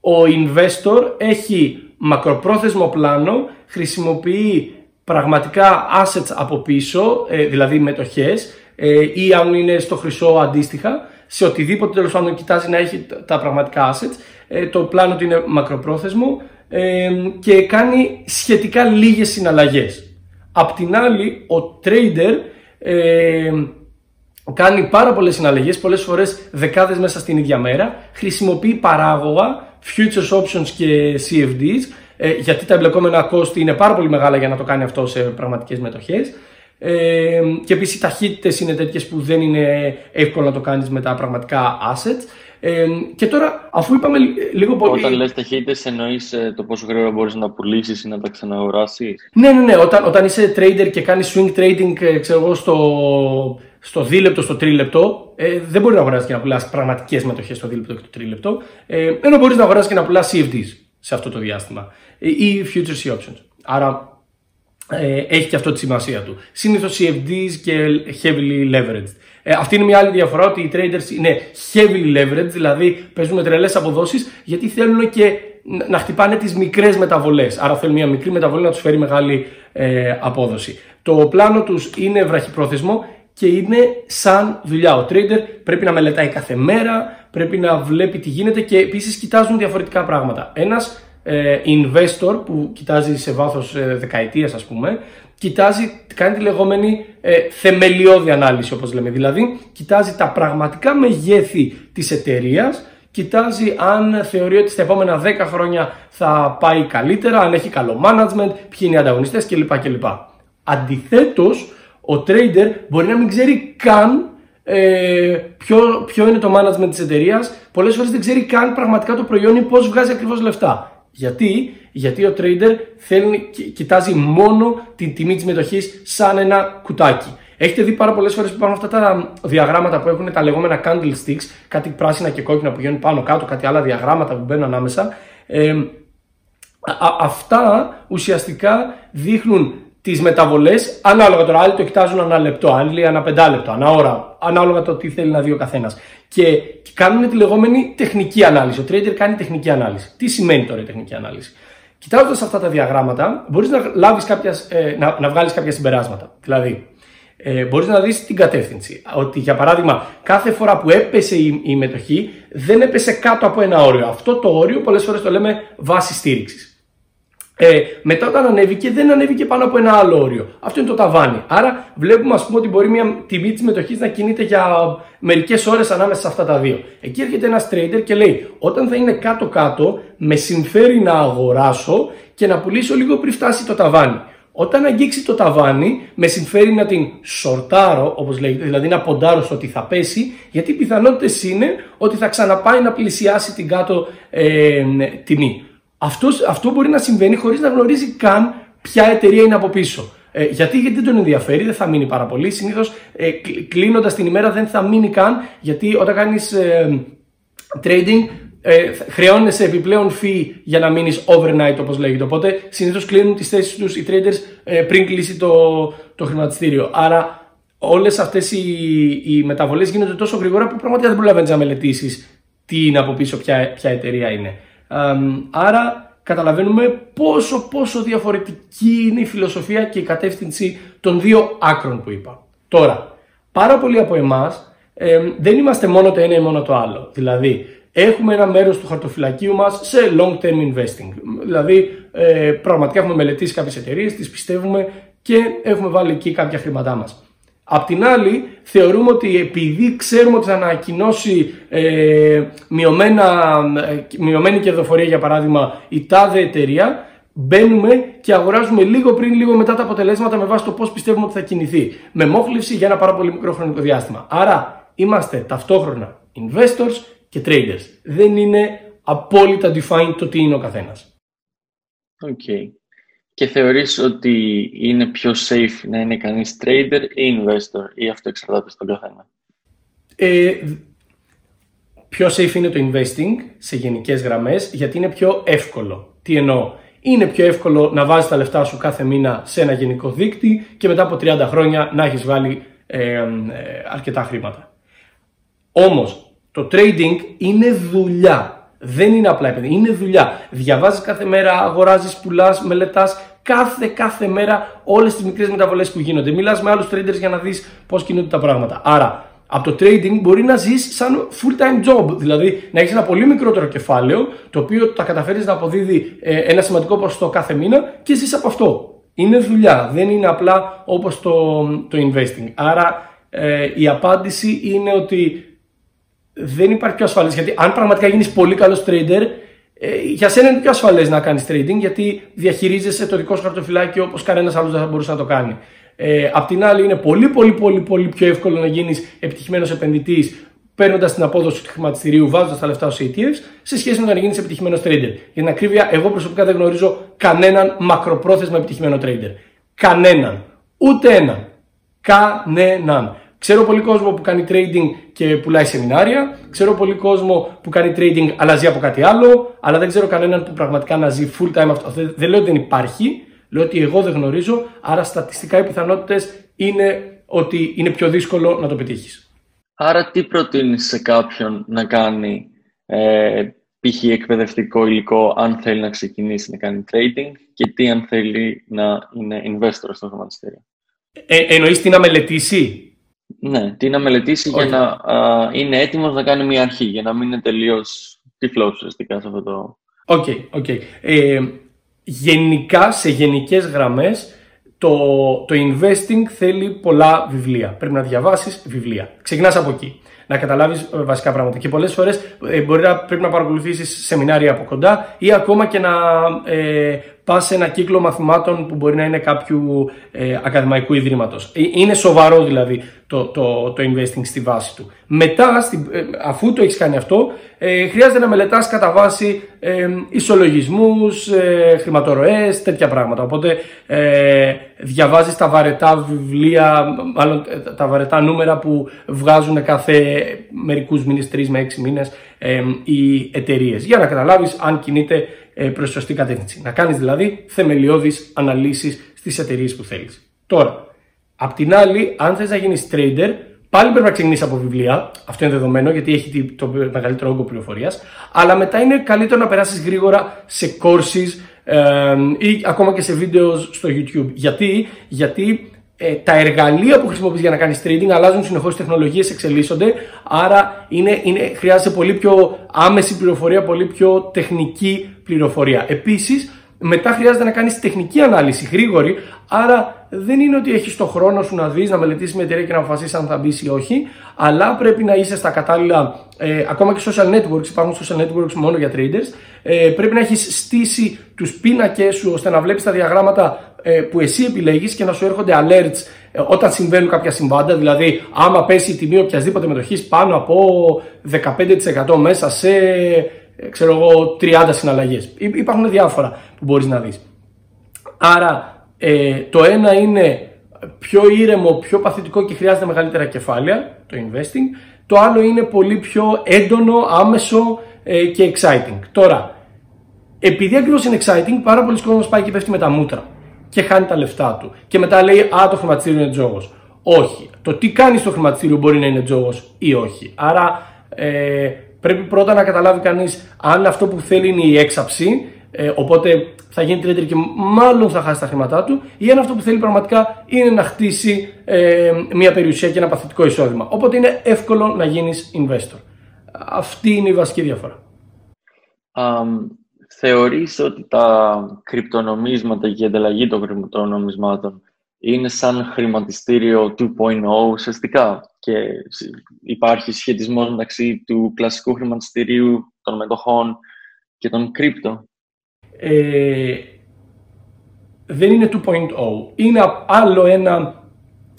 ο investor έχει μακροπρόθεσμο πλάνο, χρησιμοποιεί πραγματικά assets από πίσω, ε, δηλαδή μετοχές, ε, ή αν είναι στο χρυσό αντίστοιχα, σε οτιδήποτε τέλος πάντων κοιτάζει να έχει τα πραγματικά assets. Ε, το πλάνο του είναι μακροπρόθεσμο ε, και κάνει σχετικά λίγες συναλλαγές. Απ' την άλλη, ο trader ε, κάνει πάρα πολλές συναλλαγές, πολλές φορές δεκάδες μέσα στην ίδια μέρα, χρησιμοποιεί παράγωγα, futures options και CFDs, ε, γιατί τα εμπλεκόμενα κόστη είναι πάρα πολύ μεγάλα για να το κάνει αυτό σε πραγματικές μετοχές. Ε, και επίσης οι ταχύτητες είναι τέτοιες που δεν είναι εύκολο να το κάνεις με τα πραγματικά assets. Ε, και τώρα, αφού είπαμε λίγο πολύ. Όταν λες ταχύτητες, εννοείς ε, το πόσο γρήγορα μπορείς να πουλήσεις ή να τα ξαναγοράσει. Ναι, ναι, ναι. Όταν, όταν είσαι trader και κάνεις swing trading, ε, ξέρω εγώ, στο, στο δίλεπτο, στο τρίλεπτο, ε, δεν μπορεί να αγοράσεις και να πουλάς πραγματικές μετοχές στο δίλεπτο και το τρίλεπτο. Ε, ενώ μπορείς να αγοράσεις και να πουλάς CFDs σε αυτό το διάστημα ε, ή futures options. Άρα ε, έχει και αυτό τη σημασία του. Συνήθως CFDs και heavily leveraged. Ε, αυτή είναι μια άλλη διαφορά ότι οι traders είναι heavily leveraged, δηλαδή παίζουν με τρελές αποδόσεις γιατί θέλουν και να χτυπάνε τις μικρές μεταβολές. Άρα θέλουν μια μικρή μεταβολή να τους φέρει μεγάλη ε, απόδοση. Το πλάνο τους είναι βραχυπρόθεσμο και είναι σαν δουλειά. Ο trader πρέπει να μελετάει κάθε μέρα, πρέπει να βλέπει τι γίνεται και επίσης κοιτάζουν διαφορετικά πράγματα. Ένας ε, investor που κοιτάζει σε βάθος ε, δεκαετίας ας πούμε, κοιτάζει, κάνει τη λεγόμενη ε, θεμελιώδη ανάλυση όπως λέμε. Δηλαδή, κοιτάζει τα πραγματικά μεγέθη της εταιρείας, κοιτάζει αν θεωρεί ότι στα επόμενα 10 χρόνια θα πάει καλύτερα, αν έχει καλό management, ποιοι είναι οι ανταγωνιστές κλπ. κλπ. Αντιθέτως, ο trader μπορεί να μην ξέρει καν ε, ποιο, ποιο είναι το management της εταιρείας, πολλές φορές δεν ξέρει καν πραγματικά το προϊόν ή πώς βγάζει ακριβώς λεφτά. Γιατί, Γιατί ο trader θέλει, κοιτάζει μόνο την τιμή της μετοχή σαν ένα κουτάκι. Έχετε δει πάρα πολλές φορές που υπάρχουν αυτά τα διαγράμματα που έχουν τα λεγόμενα candlesticks, κάτι πράσινα και κόκκινα που βγαίνουν πάνω κάτω, κάτι άλλα διαγράμματα που μπαίνουν ανάμεσα. Ε, αυτά ουσιαστικά δείχνουν τις μεταβολές ανάλογα τώρα. Άλλοι το κοιτάζουν ανά λεπτό, άλλοι ανά πεντάλεπτο, ανά ώρα, ανάλογα το τι θέλει να δει ο καθένας. Και κάνουν τη λεγόμενη τεχνική ανάλυση. Ο trader κάνει τεχνική ανάλυση. Τι σημαίνει τώρα η τεχνική ανάλυση; Κοιτάζοντας αυτά τα διαγράμματα, μπορείς να, λάβεις ε, να, να βγάλεις κάποια συμπεράσματα. Δηλαδή, ε, μπορείς να δεις την κατεύθυνση. Ότι για παράδειγμα, κάθε φορά που έπεσε η, η μετοχή, δεν έπεσε κάτω από ένα όριο. Αυτό το όριο πολλές φορές το λέμε βάση στήριξης. Ε, μετά όταν ανέβηκε δεν ανέβηκε πάνω από ένα άλλο όριο. Αυτό είναι το ταβάνι. Άρα βλέπουμε ας πούμε ότι μπορεί μια τιμή της μετοχής να κινείται για μερικές ώρες ανάμεσα σε αυτά τα δύο. Εκεί έρχεται ένας trader και λέει όταν θα είναι κάτω κάτω με συμφέρει να αγοράσω και να πουλήσω λίγο πριν φτάσει το ταβάνι. Όταν αγγίξει το ταβάνι, με συμφέρει να την σορτάρω, όπως λέγεται, δηλαδή να ποντάρω στο ότι θα πέσει, γιατί οι πιθανότητες είναι ότι θα ξαναπάει να πλησιάσει την κάτω ε, τιμή. Αυτό, αυτό μπορεί να συμβαίνει χωρίς να γνωρίζει καν ποια εταιρεία είναι από πίσω. Ε, γιατί, γιατί δεν τον ενδιαφέρει, δεν θα μείνει πάρα πολύ. Συνήθως ε, κλείνοντας την ημέρα δεν θα μείνει καν, γιατί όταν κάνεις ε, trading ε, χρεώνεσαι επιπλέον fee για να μείνεις overnight όπως λέγεται. Οπότε συνήθως κλείνουν τις θέσεις τους οι traders ε, πριν κλείσει το, το χρηματιστήριο. Άρα όλες αυτές οι, οι μεταβολές γίνονται τόσο γρήγορα που πραγματικά δεν προλαβαίνεις να μελετήσεις τι είναι από πίσω, ποια, ποια εταιρεία είναι άρα καταλαβαίνουμε πόσο πόσο διαφορετική είναι η φιλοσοφία και η κατεύθυνση των δύο άκρων που είπα. Τώρα, πάρα πολλοί από εμάς δεν είμαστε μόνο το ένα ή μόνο το άλλο. Δηλαδή, έχουμε ένα μέρος του χαρτοφυλακίου μας σε long term investing. Δηλαδή, ε, πραγματικά έχουμε μελετήσει κάποιες εταιρείες, τις πιστεύουμε και έχουμε βάλει εκεί κάποια χρήματά μας. Απ' την άλλη, θεωρούμε ότι επειδή ξέρουμε ότι θα ανακοινώσει ε, μειωμένα, ε, μειωμένη κερδοφορία, για παράδειγμα, η τάδε εταιρεία, μπαίνουμε και αγοράζουμε λίγο πριν, λίγο μετά τα αποτελέσματα με βάση το πώς πιστεύουμε ότι θα κινηθεί. Με μόχλευση για ένα πάρα πολύ μικρό χρονικό διάστημα. Άρα, είμαστε ταυτόχρονα investors και traders. Δεν είναι απόλυτα defined το τι είναι ο καθένας. Okay. Και θεωρείς ότι είναι πιο safe να είναι κανείς trader ή investor ή αυτό εξαρτάται στον καθένα; Ε, πιο safe είναι το investing σε γενικές γραμμές γιατί είναι πιο εύκολο. Τι εννοώ; Είναι πιο εύκολο να βάζεις τα λεφτά σου κάθε μήνα σε ένα γενικό δίκτυ και μετά από 30 χρόνια να έχεις βάλει ε, ε, αρκετά χρήματα. Όμως το trading είναι δουλειά. Δεν είναι απλά επειδή είναι δουλειά. Διαβάζεις κάθε μέρα, αγοράζεις, πουλάς, μελετάς κάθε, κάθε μέρα όλες τις μικρές μεταβολές που γίνονται. Μιλάς με άλλους traders για να δεις πώς κινούνται τα πράγματα. Άρα, από το trading μπορεί να ζεις σαν full time job. Δηλαδή, να έχεις ένα πολύ μικρότερο κεφάλαιο, το οποίο τα καταφέρεις να αποδίδει ε, ένα σημαντικό ποσοστό κάθε μήνα και ζεις από αυτό. Είναι δουλειά, δεν είναι απλά όπως το, το investing. Άρα ε, η απάντηση είναι ότι δεν υπάρχει πιο ασφαλής. Γιατί αν πραγματικά γίνεις πολύ καλός trader, ε, για σένα είναι πιο ασφαλές να κάνεις trading γιατί διαχειρίζεσαι το δικό σου χαρτοφυλάκι όπως κανένας άλλος δεν θα μπορούσε να το κάνει. Ε, απ' την άλλη είναι πολύ πολύ πολύ πολύ πιο εύκολο να γίνεις επιτυχημένος επενδυτής παίρνοντας την απόδοση του χρηματιστηρίου, βάζοντας τα λεφτά ω ETFs, σε σχέση με το να γίνεις επιτυχημένος trader. Για την ακρίβεια, εγώ προσωπικά δεν γνωρίζω κανέναν μακροπρόθεσμα επιτυχημένο trader. Κανέναν. Ούτε έναν. Κανέναν. Ξέρω πολύ κόσμο που κάνει trading και πουλάει σεμινάρια. Ξέρω πολύ κόσμο που κάνει trading αλλά ζει από κάτι άλλο. Αλλά δεν ξέρω κανέναν που πραγματικά να ζει full time αυτό. Δεν λέω ότι δεν υπάρχει. Λέω ότι εγώ δεν γνωρίζω. Άρα στατιστικά οι πιθανότητες είναι ότι είναι πιο δύσκολο να το πετύχεις. Άρα τι προτείνεις σε κάποιον να κάνει ε, π.χ. εκπαιδευτικό υλικό αν θέλει να ξεκινήσει να κάνει trading και τι αν θέλει να είναι investor στο χρηματιστήριο; Ε, εννοείς τι να μελετήσει; Ναι, τι να μελετήσει για να α, είναι έτοιμος να κάνει μια αρχή, για να μην είναι τελείως τυφλός ουσιαστικά σε αυτό το... OK, okay, okay. ε, γενικά, σε γενικές γραμμές, το, το investing θέλει πολλά βιβλία. Πρέπει να διαβάσεις βιβλία. Ξεκινάς από εκεί. Να καταλάβεις ε, βασικά πράγματα. Και πολλές φορές ε, μπορεί να πρέπει να παρακολουθήσεις σεμινάρια από κοντά ή ακόμα και να ε, πας σε ένα κύκλο μαθημάτων που μπορεί να είναι κάποιου ε, ακαδημαϊκού ιδρύματος. Ε, είναι σοβαρό δηλαδή το, το, το investing στη βάση του. Μετά, στη, ε, αφού το έχεις κάνει αυτό, ε, χρειάζεται να μελετάς κατά βάση ε, ισολογισμούς, ε, χρηματορροές, τέτοια πράγματα. Οπότε ε, διαβάζεις τα βαρετά βιβλία, μάλλον τα βαρετά νούμερα που βγάζουν κάθε μερικούς μήνες, τρεις με έξι μήνες ε, οι εταιρείες. Για να καταλάβεις αν κινείται ε, προς σωστή κατεύθυνση. Να κάνεις δηλαδή θεμελιώδεις αναλύσεις στις εταιρείες που θέλεις. Τώρα, απ' την άλλη, αν θες να γίνεις trader, πάλι πρέπει να ξεκινήσεις από βιβλία. Αυτό είναι δεδομένο γιατί έχει το μεγαλύτερο όγκο πληροφορίας. Αλλά μετά είναι καλύτερο να περάσεις γρήγορα σε courses ε, ή ακόμα και σε βίντεο στο YouTube. Γιατί, γιατί ε, τα εργαλεία που χρησιμοποιείς για να κάνεις trading αλλάζουν συνεχώς, οι τεχνολογίες εξελίσσονται, άρα είναι, είναι, χρειάζεται πολύ πιο άμεση πληροφορία, πολύ πιο τεχνική πληροφορία. Επίσης, μετά χρειάζεται να κάνεις τεχνική ανάλυση γρήγορη, άρα δεν είναι ότι έχεις το χρόνο σου να δεις, να μελετήσεις μια εταιρεία και να αποφασίσεις αν θα μπεις ή όχι, αλλά πρέπει να είσαι στα κατάλληλα, ε, ακόμα και social networks, υπάρχουν social networks μόνο για traders, ε, πρέπει να έχεις στήσει τους πίνακες σου ώστε να βλέπεις τα διαγράμματα ε, που εσύ επιλέγεις και να σου έρχονται alerts ε, όταν συμβαίνουν κάποια συμβάντα, δηλαδή άμα πέσει η τιμή οποιασδήποτε μετοχής πάνω από 15% μέσα σε ε, ξέρω εγώ, 30 συναλλαγές. Υπάρχουν διάφορα που μπορείς να δεις. Άρα το ένα είναι πιο ήρεμο, πιο παθητικό και χρειάζεται μεγαλύτερα κεφάλαια, το investing. Το άλλο είναι πολύ πιο έντονο, άμεσο και exciting. Τώρα, επειδή ακριβώς είναι exciting, πάρα πολλοί κόσμοι πάει και πέφτει με τα μούτρα και χάνει τα λεφτά του. Και μετά λέει Α, το χρηματιστήριο είναι τζόγος. Όχι. Το τι κάνει στο χρηματιστήριο μπορεί να είναι τζόγος ή όχι. Άρα ε, πρέπει πρώτα να καταλάβει κανείς αν αυτό που θέλει είναι η έξαψη, ε, οπότε θα γίνει trader και μάλλον θα χάσει τα χρήματά του, ή αν αυτό που θέλει πραγματικά είναι να χτίσει ε, μια περιουσία και ένα παθητικό εισόδημα. Οπότε είναι εύκολο να γίνεις investor. Αυτή είναι η βασική διαφορά. Um, θεωρείς ότι τα κρυπτονομίσματα και η ανταλλαγή των κρυπτονομισμάτων είναι σαν χρηματιστήριο 2.0 ουσιαστικά και υπάρχει σχετισμός μεταξύ του κλασικού χρηματιστηρίου των μετοχών και των κρύπτο. Ε, δεν είναι 2.0. Είναι άλλο ένα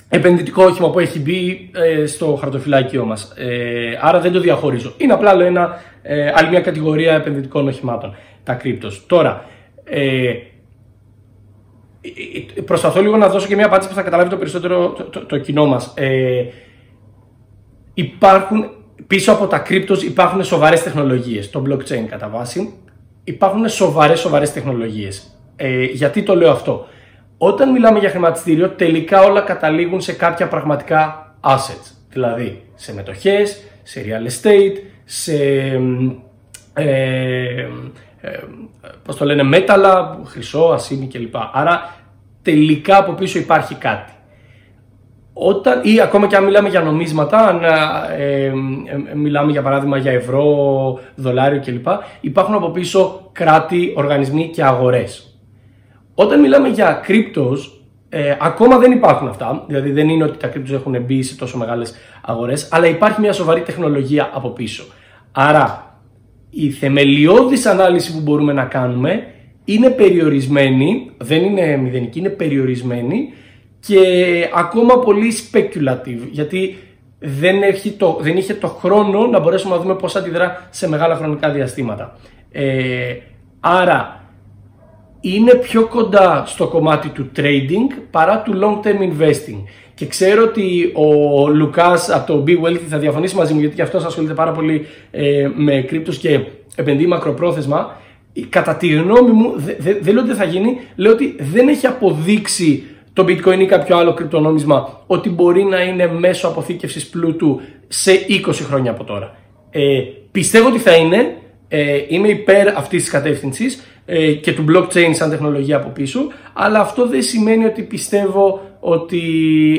επενδυτικό όχημα που έχει μπει ε, στο χαρτοφυλάκιό μας. Ε, άρα δεν το διαχωρίζω. Είναι απλά άλλο ένα, ε, άλλη μια κατηγορία επενδυτικών οχημάτων τα κρύπτος. Τώρα, ε, προσπαθώ λίγο να δώσω και μια απάντηση που θα καταλάβει το περισσότερο το, το, το κοινό μας. Ε, υπάρχουν, πίσω από τα κρύπτος υπάρχουν σοβαρές τεχνολογίες, το blockchain κατά βάση. Υπάρχουν σοβαρές, σοβαρές τεχνολογίες. Ε, γιατί το λέω αυτό; Όταν μιλάμε για χρηματιστήριο, τελικά όλα καταλήγουν σε κάποια πραγματικά assets. Δηλαδή, σε μετοχές, σε real estate, σε ε, ε, πώς το λένε, μέταλλα, χρυσό, ασίμι κλπ. Άρα τελικά από πίσω υπάρχει κάτι. Όταν, ή ακόμα και αν μιλάμε για νομίσματα, αν ε, ε, μιλάμε για παράδειγμα για ευρώ, δολάριο κλπ. Υπάρχουν από πίσω κράτη, οργανισμοί και αγορές. Όταν μιλάμε για κρύπτος, ε, ακόμα δεν υπάρχουν αυτά, δηλαδή δεν είναι ότι τα κρύπτος έχουν μπει σε τόσο μεγάλες αγορές, αλλά υπάρχει μια σοβαρή τεχνολογία από πίσω. Άρα, η θεμελιώδης ανάλυση που μπορούμε να κάνουμε είναι περιορισμένη, δεν είναι μηδενική, είναι περιορισμένη και ακόμα πολύ speculative, γιατί δεν, έχει το, δεν είχε το χρόνο να μπορέσουμε να δούμε πώς αντιδρά σε μεγάλα χρονικά διαστήματα. Ε, άρα, είναι πιο κοντά στο κομμάτι του trading παρά του long term investing. Και ξέρω ότι ο Λουκάς από το Be Wealthy θα διαφωνήσει μαζί μου γιατί και αυτός ασχολείται πάρα πολύ ε, με κρύπτος και επενδύει μακροπρόθεσμα. Κατά τη γνώμη μου, δεν δε, λέω ότι δεν θα γίνει, λέω ότι δεν έχει αποδείξει το bitcoin ή κάποιο άλλο κρυπτονόμισμα ότι μπορεί να είναι μέσω αποθήκευσης πλούτου σε 20 χρόνια από τώρα. Ε, πιστεύω ότι θα είναι, ε, είμαι υπέρ αυτής της κατεύθυνσης ε, και του blockchain σαν τεχνολογία από πίσω, αλλά αυτό δεν σημαίνει ότι πιστεύω ότι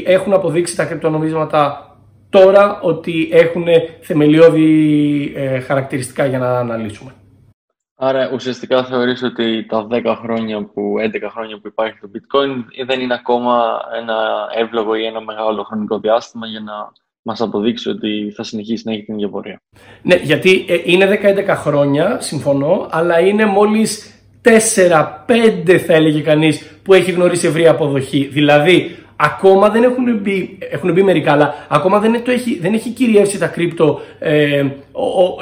έχουν αποδείξει τα κρυπτονομίσματα τώρα ότι έχουν θεμελιώδη ε, χαρακτηριστικά για να αναλύσουμε. Άρα ουσιαστικά θεωρείς ότι τα 10 χρόνια που, 11 χρόνια που υπάρχει το bitcoin δεν είναι ακόμα ένα εύλογο ή ένα μεγάλο χρονικό διάστημα για να μας αποδείξει ότι θα συνεχίσει να έχει την ίδια πορεία; Ναι, γιατί ε, είναι 10-11 χρόνια, συμφωνώ, αλλά είναι μόλις 4-5 θα έλεγε κανείς που έχει γνωρίσει ευρύ αποδοχή. Δηλαδή, ακόμα δεν έχουν μπει, έχουν μπει μερικά, αλλά ακόμα δεν, το έχει, δεν έχει κυριεύσει τα κρύπτο ε,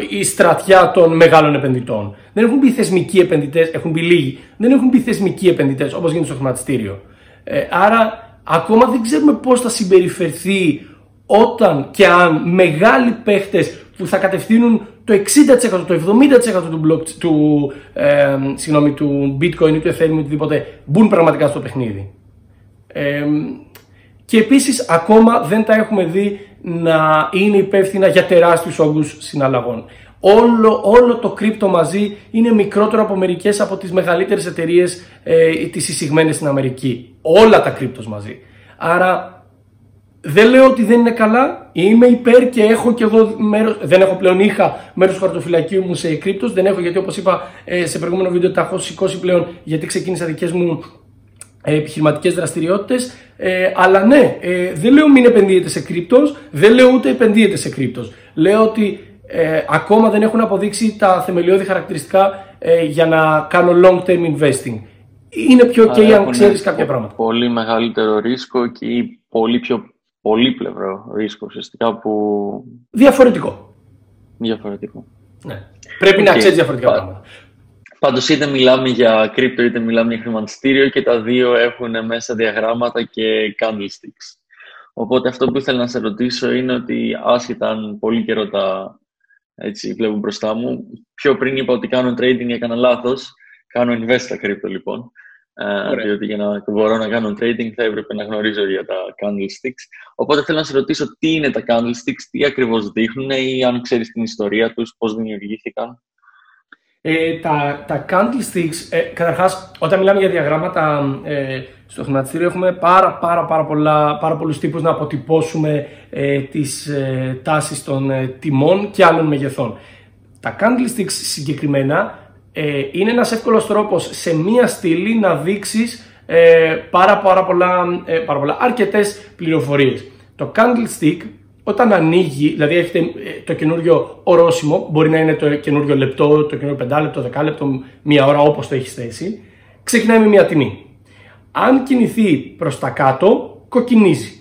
η στρατιά των μεγάλων επενδυτών. Δεν έχουν μπει θεσμικοί επενδυτές, έχουν μπει λίγοι. Δεν έχουν μπει θεσμικοί επενδυτές όπως γίνεται στο χρηματιστήριο. Ε, άρα, ακόμα δεν ξέρουμε πώς θα συμπεριφερθεί όταν και αν μεγάλοι παίχτες που θα κατευθύνουν το 60%, το 70% του, block, του, ε, συγγνώμη, του bitcoin ή του ethereum ή οτιδήποτε μπουν πραγματικά στο παιχνίδι. Ε, και επίσης ακόμα δεν τα έχουμε δει να είναι υπεύθυνα για τεράστιους όγκους συναλλαγών. Όλο, όλο το κρύπτο μαζί είναι μικρότερο από μερικές από τις μεγαλύτερες εταιρείες ε, τις εισηγμένες στην Αμερική. Όλα τα κρύπτος μαζί. Άρα δεν λέω ότι δεν είναι καλά. Είμαι υπέρ και έχω και εγώ μέρος, δεν έχω πλέον είχα μέρος του χαρτοφυλακίου μου σε κρύπτος. Δεν έχω γιατί όπως είπα ε, σε προηγούμενο βίντεο τα έχω σηκώσει πλέον γιατί ξεκίνησα δικές μου επιχειρηματικές δραστηριότητες ε, αλλά ναι, ε, δεν λέω μην επενδύετε σε κρύπτος, δεν λέω ούτε επενδύετε σε κρύπτος. Λέω ότι ε, ακόμα δεν έχουν αποδείξει τα θεμελιώδη χαρακτηριστικά ε, για να κάνω long term investing. Είναι πιο ok αν ξέρεις κάποια πράγματα. Πολύ μεγαλύτερο ρίσκο και πολύ πιο πολύπλευρο ρίσκο ουσιαστικά που... Διαφορετικό. Διαφορετικό. Ναι. Πρέπει να ξέρεις διαφορετικά πράγματα. Πάντως, είτε μιλάμε για κρύπτο είτε μιλάμε για χρηματιστήριο και τα δύο έχουν μέσα διαγράμματα και candlesticks. Οπότε αυτό που ήθελα να σε ρωτήσω είναι ότι άσχετα αν πολύ καιρό τα έτσι, βλέπω μπροστά μου, πιο πριν είπα ότι κάνω trading έκανα λάθος. Κάνω invest στα κρύπτο λοιπόν. Ε, διότι για να μπορώ να κάνω trading θα έπρεπε να γνωρίζω για τα candlesticks. Οπότε θέλω να σε ρωτήσω τι είναι τα candlesticks, τι ακριβώς δείχνουν ή αν ξέρεις την ιστορία τους, πώς δημιουργήθηκαν; Ε, τα, τα candlesticks, ε, καταρχάς, όταν μιλάμε για διαγράμματα ε, στο χρηματιστήριο έχουμε πάρα, πάρα, πάρα, πολλά, πάρα πολλούς τύπους να αποτυπώσουμε ε, τις ε, τάσεις των ε, τιμών και άλλων μεγεθών. Τα candlesticks συγκεκριμένα ε, είναι ένας εύκολος τρόπος σε μία στήλη να δείξεις ε, πάρα, πάρα, πολλά, ε, πάρα πολλά αρκετές πληροφορίες. Το candlestick όταν ανοίγει, δηλαδή έχετε ε, το καινούριο ορόσημο, μπορεί να είναι το καινούριο λεπτό, το καινούριο πεντάλεπτο, δεκάλεπτο, μία ώρα όπως το έχεις θέσει, ξεκινάει με μία τιμή. Αν κινηθεί προς τα κάτω, κοκκινίζει.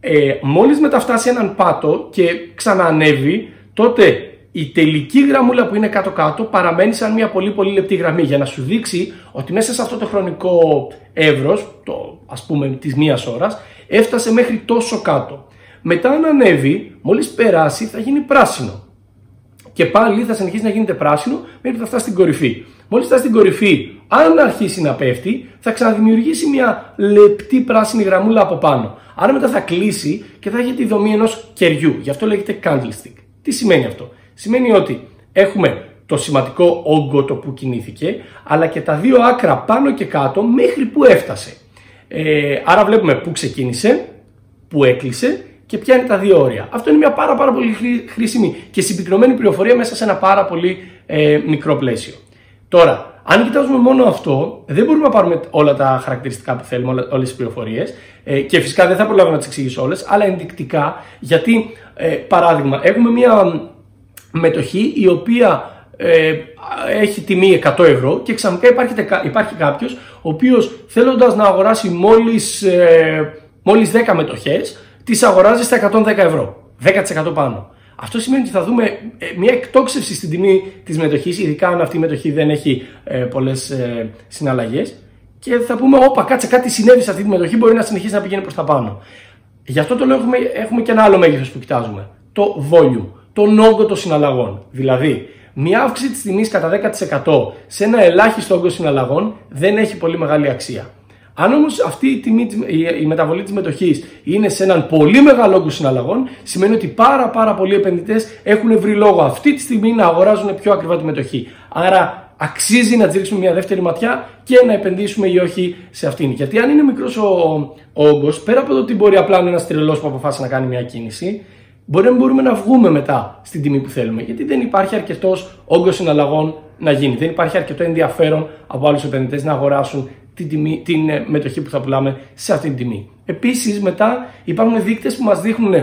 Ε, μόλις μεταφτάσει έναν πάτο και ξαναανέβει, τότε η τελική γραμμούλα που είναι κάτω-κάτω παραμένει σαν μια πολύ πολύ λεπτή γραμμή για να σου δείξει ότι μέσα σε αυτό το χρονικό εύρος, το ας πούμε της μίας ώρας, έφτασε μέχρι τόσο κάτω. Μετά αν ανέβει, μόλις περάσει θα γίνει πράσινο. Και πάλι θα συνεχίσει να γίνεται πράσινο μέχρι που θα φτάσει στην κορυφή. Μόλις φτάσει στην κορυφή, αν αρχίσει να πέφτει, θα ξαναδημιουργήσει μια λεπτή πράσινη γραμμούλα από πάνω. Άρα μετά θα κλείσει και θα έχει τη δομή ενός κεριού. Γι' αυτό λέγεται candlestick. Τι σημαίνει αυτό; Σημαίνει ότι έχουμε το σημαντικό όγκο το που κινήθηκε, αλλά και τα δύο άκρα πάνω και κάτω μέχρι που έφτασε. Ε, άρα βλέπουμε που ξεκίνησε, που έκλεισε και ποια είναι τα δύο όρια. Αυτό είναι μια πάρα, πάρα πολύ χρήσιμη και συμπυκνωμένη πληροφορία μέσα σε ένα πάρα πολύ ε, μικρό πλαίσιο. Τώρα, αν κοιτάζουμε μόνο αυτό, δεν μπορούμε να πάρουμε όλα τα χαρακτηριστικά που θέλουμε, όλες τις πληροφορίες. Ε, και φυσικά δεν θα προλάβω να τις εξηγήσω όλες, αλλά ενδεικτικά, γιατί, ε, παράδειγμα, έχουμε μια μετοχή η οποία ε, έχει τιμή 100 ευρώ και ξαφνικά υπάρχει, υπάρχει κάποιος ο οποίος θέλοντας να αγοράσει μόλις ε, μόλις 10 μετοχές, τις αγοράζει στα 110 ευρώ. 10% πάνω. Αυτό σημαίνει ότι θα δούμε ε, μια εκτόξευση στην τιμή της μετοχής, ειδικά αν αυτή η μετοχή δεν έχει ε, πολλές ε, συναλλαγές. Και θα πούμε, Όπα, κάτσε κάτι συνέβη σε αυτή τη μετοχή, μπορεί να συνεχίσει να πηγαίνει προς τα πάνω. Γι' αυτό το λέω έχουμε, έχουμε και ένα άλλο μέγεθος που κοιτάζουμε. Το volume, τον όγκο των συναλλαγών. Δηλαδή, μια αύξηση της τιμής κατά 10% σε ένα ελάχιστο όγκο συναλλαγών δεν έχει πολύ μεγάλη αξία. Αν όμως αυτή η, τιμή, η μεταβολή της μετοχής είναι σε έναν πολύ μεγάλο όγκο συναλλαγών, σημαίνει ότι πάρα, πάρα πολλοί επενδυτές έχουν βρει λόγο αυτή τη στιγμή να αγοράζουν πιο ακριβά τη μετοχή. Άρα αξίζει να ρίξουμε μια δεύτερη ματιά και να επενδύσουμε ή όχι σε αυτήν. Γιατί αν είναι μικρός ο, όγκος, πέρα από το ότι μπορεί απλά να είναι ένας τρελός που αποφάσισε να κάνει μια κίνηση, μπορεί να μπορούμε να βγούμε μετά στην τιμή που θέλουμε. Γιατί δεν υπάρχει αρκετός όγκος συναλλαγών να γίνει. Δεν υπάρχει αρκετό ενδιαφέρον από άλλους επενδυτές να αγοράσουν την, τιμή, την ε, μετοχή που θα πουλάμε σε αυτήν την τιμή. Επίσης μετά υπάρχουν δείκτες που μας δείχνουν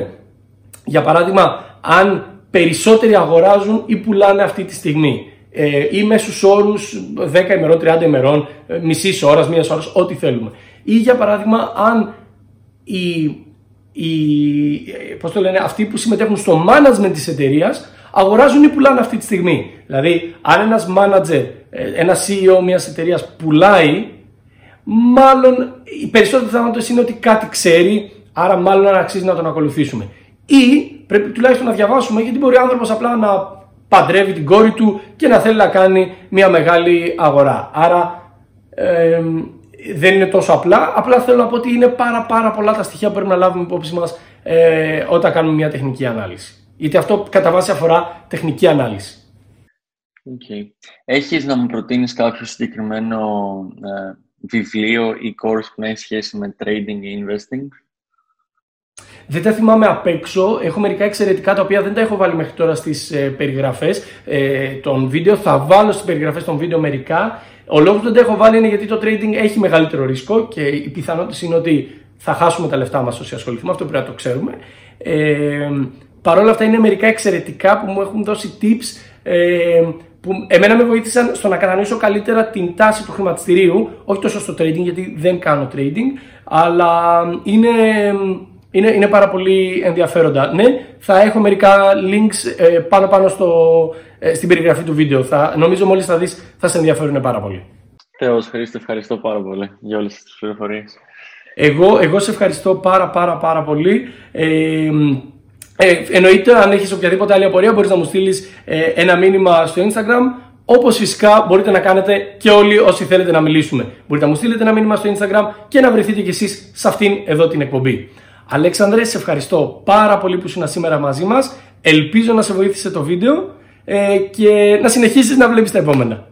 για παράδειγμα αν περισσότεροι αγοράζουν ή πουλάνε αυτή τη στιγμή ε, ή μέσους όρους 10 ημερών, 30 ημερών, ε, μισής ώρας, μίας ώρας, ό,τι θέλουμε. Ή για παράδειγμα, αν οι, οι, πώς το λένε, αυτοί που συμμετέχουν στο management της εταιρείας αγοράζουν ή πουλάνε αυτή τη στιγμή. Δηλαδή, αν ένας manager, ένας CEO μιας εταιρείας πουλάει, μάλλον οι περισσότεροι πιθανότητες είναι ότι κάτι ξέρει, άρα μάλλον αξίζει να τον ακολουθήσουμε. Ή πρέπει τουλάχιστον να διαβάσουμε, γιατί μπορεί ο άνθρωπος απλά να παντρεύει την κόρη του και να θέλει να κάνει μια μεγάλη αγορά. Άρα ε, δεν είναι τόσο απλά. Απλά θέλω να πω ότι είναι πάρα, πάρα πολλά τα στοιχεία που πρέπει να λάβουμε υπόψη μας ε, όταν κάνουμε μια τεχνική ανάλυση. Γιατί αυτό κατά βάση αφορά τεχνική ανάλυση. Okay. Έχεις να μου προτείνεις κάποιο συγκεκριμένο ε, βιβλίο ή course που έχει σχέση με trading ή investing; Δεν τα θυμάμαι απ' έξω. Έχω μερικά εξαιρετικά τα οποία δεν τα έχω βάλει μέχρι τώρα στις ε, περιγραφές ε, των βίντεο. Θα βάλω στις περιγραφές των βίντεο μερικά. Ο λόγος που δεν τα έχω βάλει είναι γιατί το trading έχει μεγαλύτερο ρίσκο και οι πιθανότητε είναι ότι θα χάσουμε τα λεφτά μας όσοι ασχοληθούμε. Αυτό πρέπει να το ξέρουμε. Ε, Παρ' όλα αυτά είναι μερικά εξαιρετικά που μου έχουν δώσει tips ε, που εμένα με βοήθησαν στο να κατανοήσω καλύτερα την τάση του χρηματιστηρίου, όχι τόσο στο trading γιατί δεν κάνω trading, αλλά είναι, είναι, είναι πάρα πολύ ενδιαφέροντα. Ναι, θα έχω μερικά links ε, πάνω πάνω στο, ε, στην περιγραφή του βίντεο. Θα, νομίζω μόλις θα δεις θα σε ενδιαφέρουν πάρα πολύ. Θεός Χρήστο, ευχαριστώ πάρα πολύ για όλες τις πληροφορίες. Εγώ, εγώ σε ευχαριστώ πάρα πάρα πάρα πολύ. Ε, ε, εννοείται, αν έχεις οποιαδήποτε άλλη απορία, μπορείς να μου στείλεις ε, ένα μήνυμα στο Instagram. Όπως φυσικά μπορείτε να κάνετε και όλοι όσοι θέλετε να μιλήσουμε. Μπορείτε να μου στείλετε ένα μήνυμα στο Instagram και να βρεθείτε κι εσείς σε αυτήν εδώ την εκπομπή. Αλέξανδρε, σε ευχαριστώ πάρα πολύ που ήσουν σήμερα μαζί μας. Ελπίζω να σε βοήθησε το βίντεο ε, και να συνεχίσεις να βλέπεις τα επόμενα.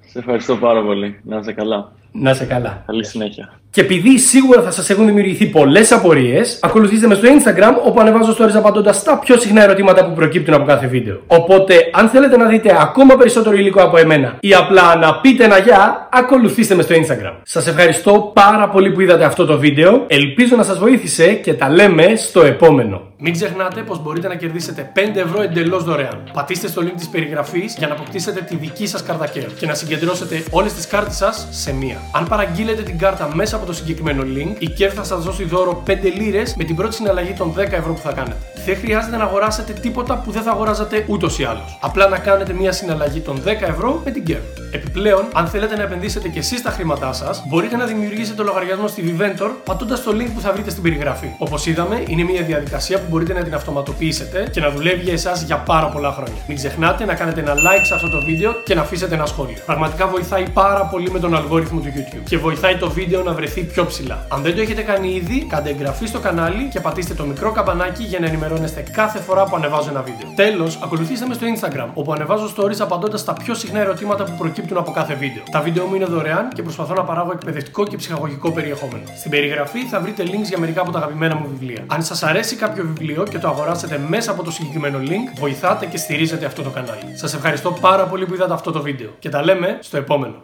Σε ευχαριστώ πάρα πολύ. Να είσαι καλά. Να είσαι καλά. Καλή συνέχεια. Και επειδή σίγουρα θα σας έχουν δημιουργηθεί πολλές απορίες, ακολουθήστε με στο Instagram όπου ανεβάζω stories απαντώντας στα πιο συχνά ερωτήματα που προκύπτουν από κάθε βίντεο. Οπότε, αν θέλετε να δείτε ακόμα περισσότερο υλικό από εμένα ή απλά να πείτε ένα γεια, ακολουθήστε με στο Instagram. Σας ευχαριστώ πάρα πολύ που είδατε αυτό το βίντεο. Ελπίζω να σας βοήθησε και τα λέμε στο επόμενο. Μην ξεχνάτε πως μπορείτε να κερδίσετε 5 ευρώ εντελώς δωρεάν. Πατήστε στο link της περιγραφής για να αποκτήσετε τη δική σας κάρτα και να συγκεντρώσετε όλες τις κάρτες σας σε μία. Αν παραγγείλετε την κάρτα μέσα από το συγκεκριμένο link, η Kev θα σας δώσει δώρο 5 λίρες με την πρώτη συναλλαγή των 10 ευρώ που θα κάνετε. Δεν χρειάζεται να αγοράσετε τίποτα που δεν θα αγοράζατε ούτως ή άλλως. Απλά να κάνετε μια συναλλαγή των 10 ευρώ με την Kev. Επιπλέον, αν θέλετε να επενδύσετε και εσείς τα χρήματά σας, μπορείτε να δημιουργήσετε λογαριασμό στη Viventor πατώντας το link που θα βρείτε στην περιγραφή. Όπως είδαμε, είναι μια διαδικασία που μπορείτε να την αυτοματοποιήσετε και να δουλεύει για εσάς για πάρα πολλά χρόνια. Μην ξεχνάτε να κάνετε ένα like σε αυτό το βίντεο και να αφήσετε ένα σχόλιο. Πραγματικά βοηθάει πάρα πολύ με τον αλγόριθμο του YouTube και βοηθάει το βίντεο να βρεθεί πιο ψηλά. Αν δεν το έχετε κάνει ήδη, κάντε εγγραφή στο κανάλι και πατήστε το μικρό καμπανάκι για να ενημερώνεστε κάθε φορά που ανεβάζω ένα βίντεο. Τέλος, ακολουθήστε με στο Instagram, όπου ανεβάζω stories απαντώντας στα πιο συχνά ερωτήματα που προκύπτουν από κάθε βίντεο. Τα βίντεο μου είναι δωρεάν και προσπαθώ να παράγω εκπαιδευτικό και ψυχαγωγικό περιεχόμενο. Στην περιγραφή θα βρείτε links για μερικά από τα αγαπημένα μου βιβλία. Αν σας αρέσει κάποιο βιβλίο και το αγοράσετε μέσα από το συγκεκριμένο link, βοηθάτε και στηρίζετε αυτό το κανάλι. Σας ευχαριστώ πάρα πολύ που είδατε αυτό το βίντεο και τα λέμε στο επόμενο.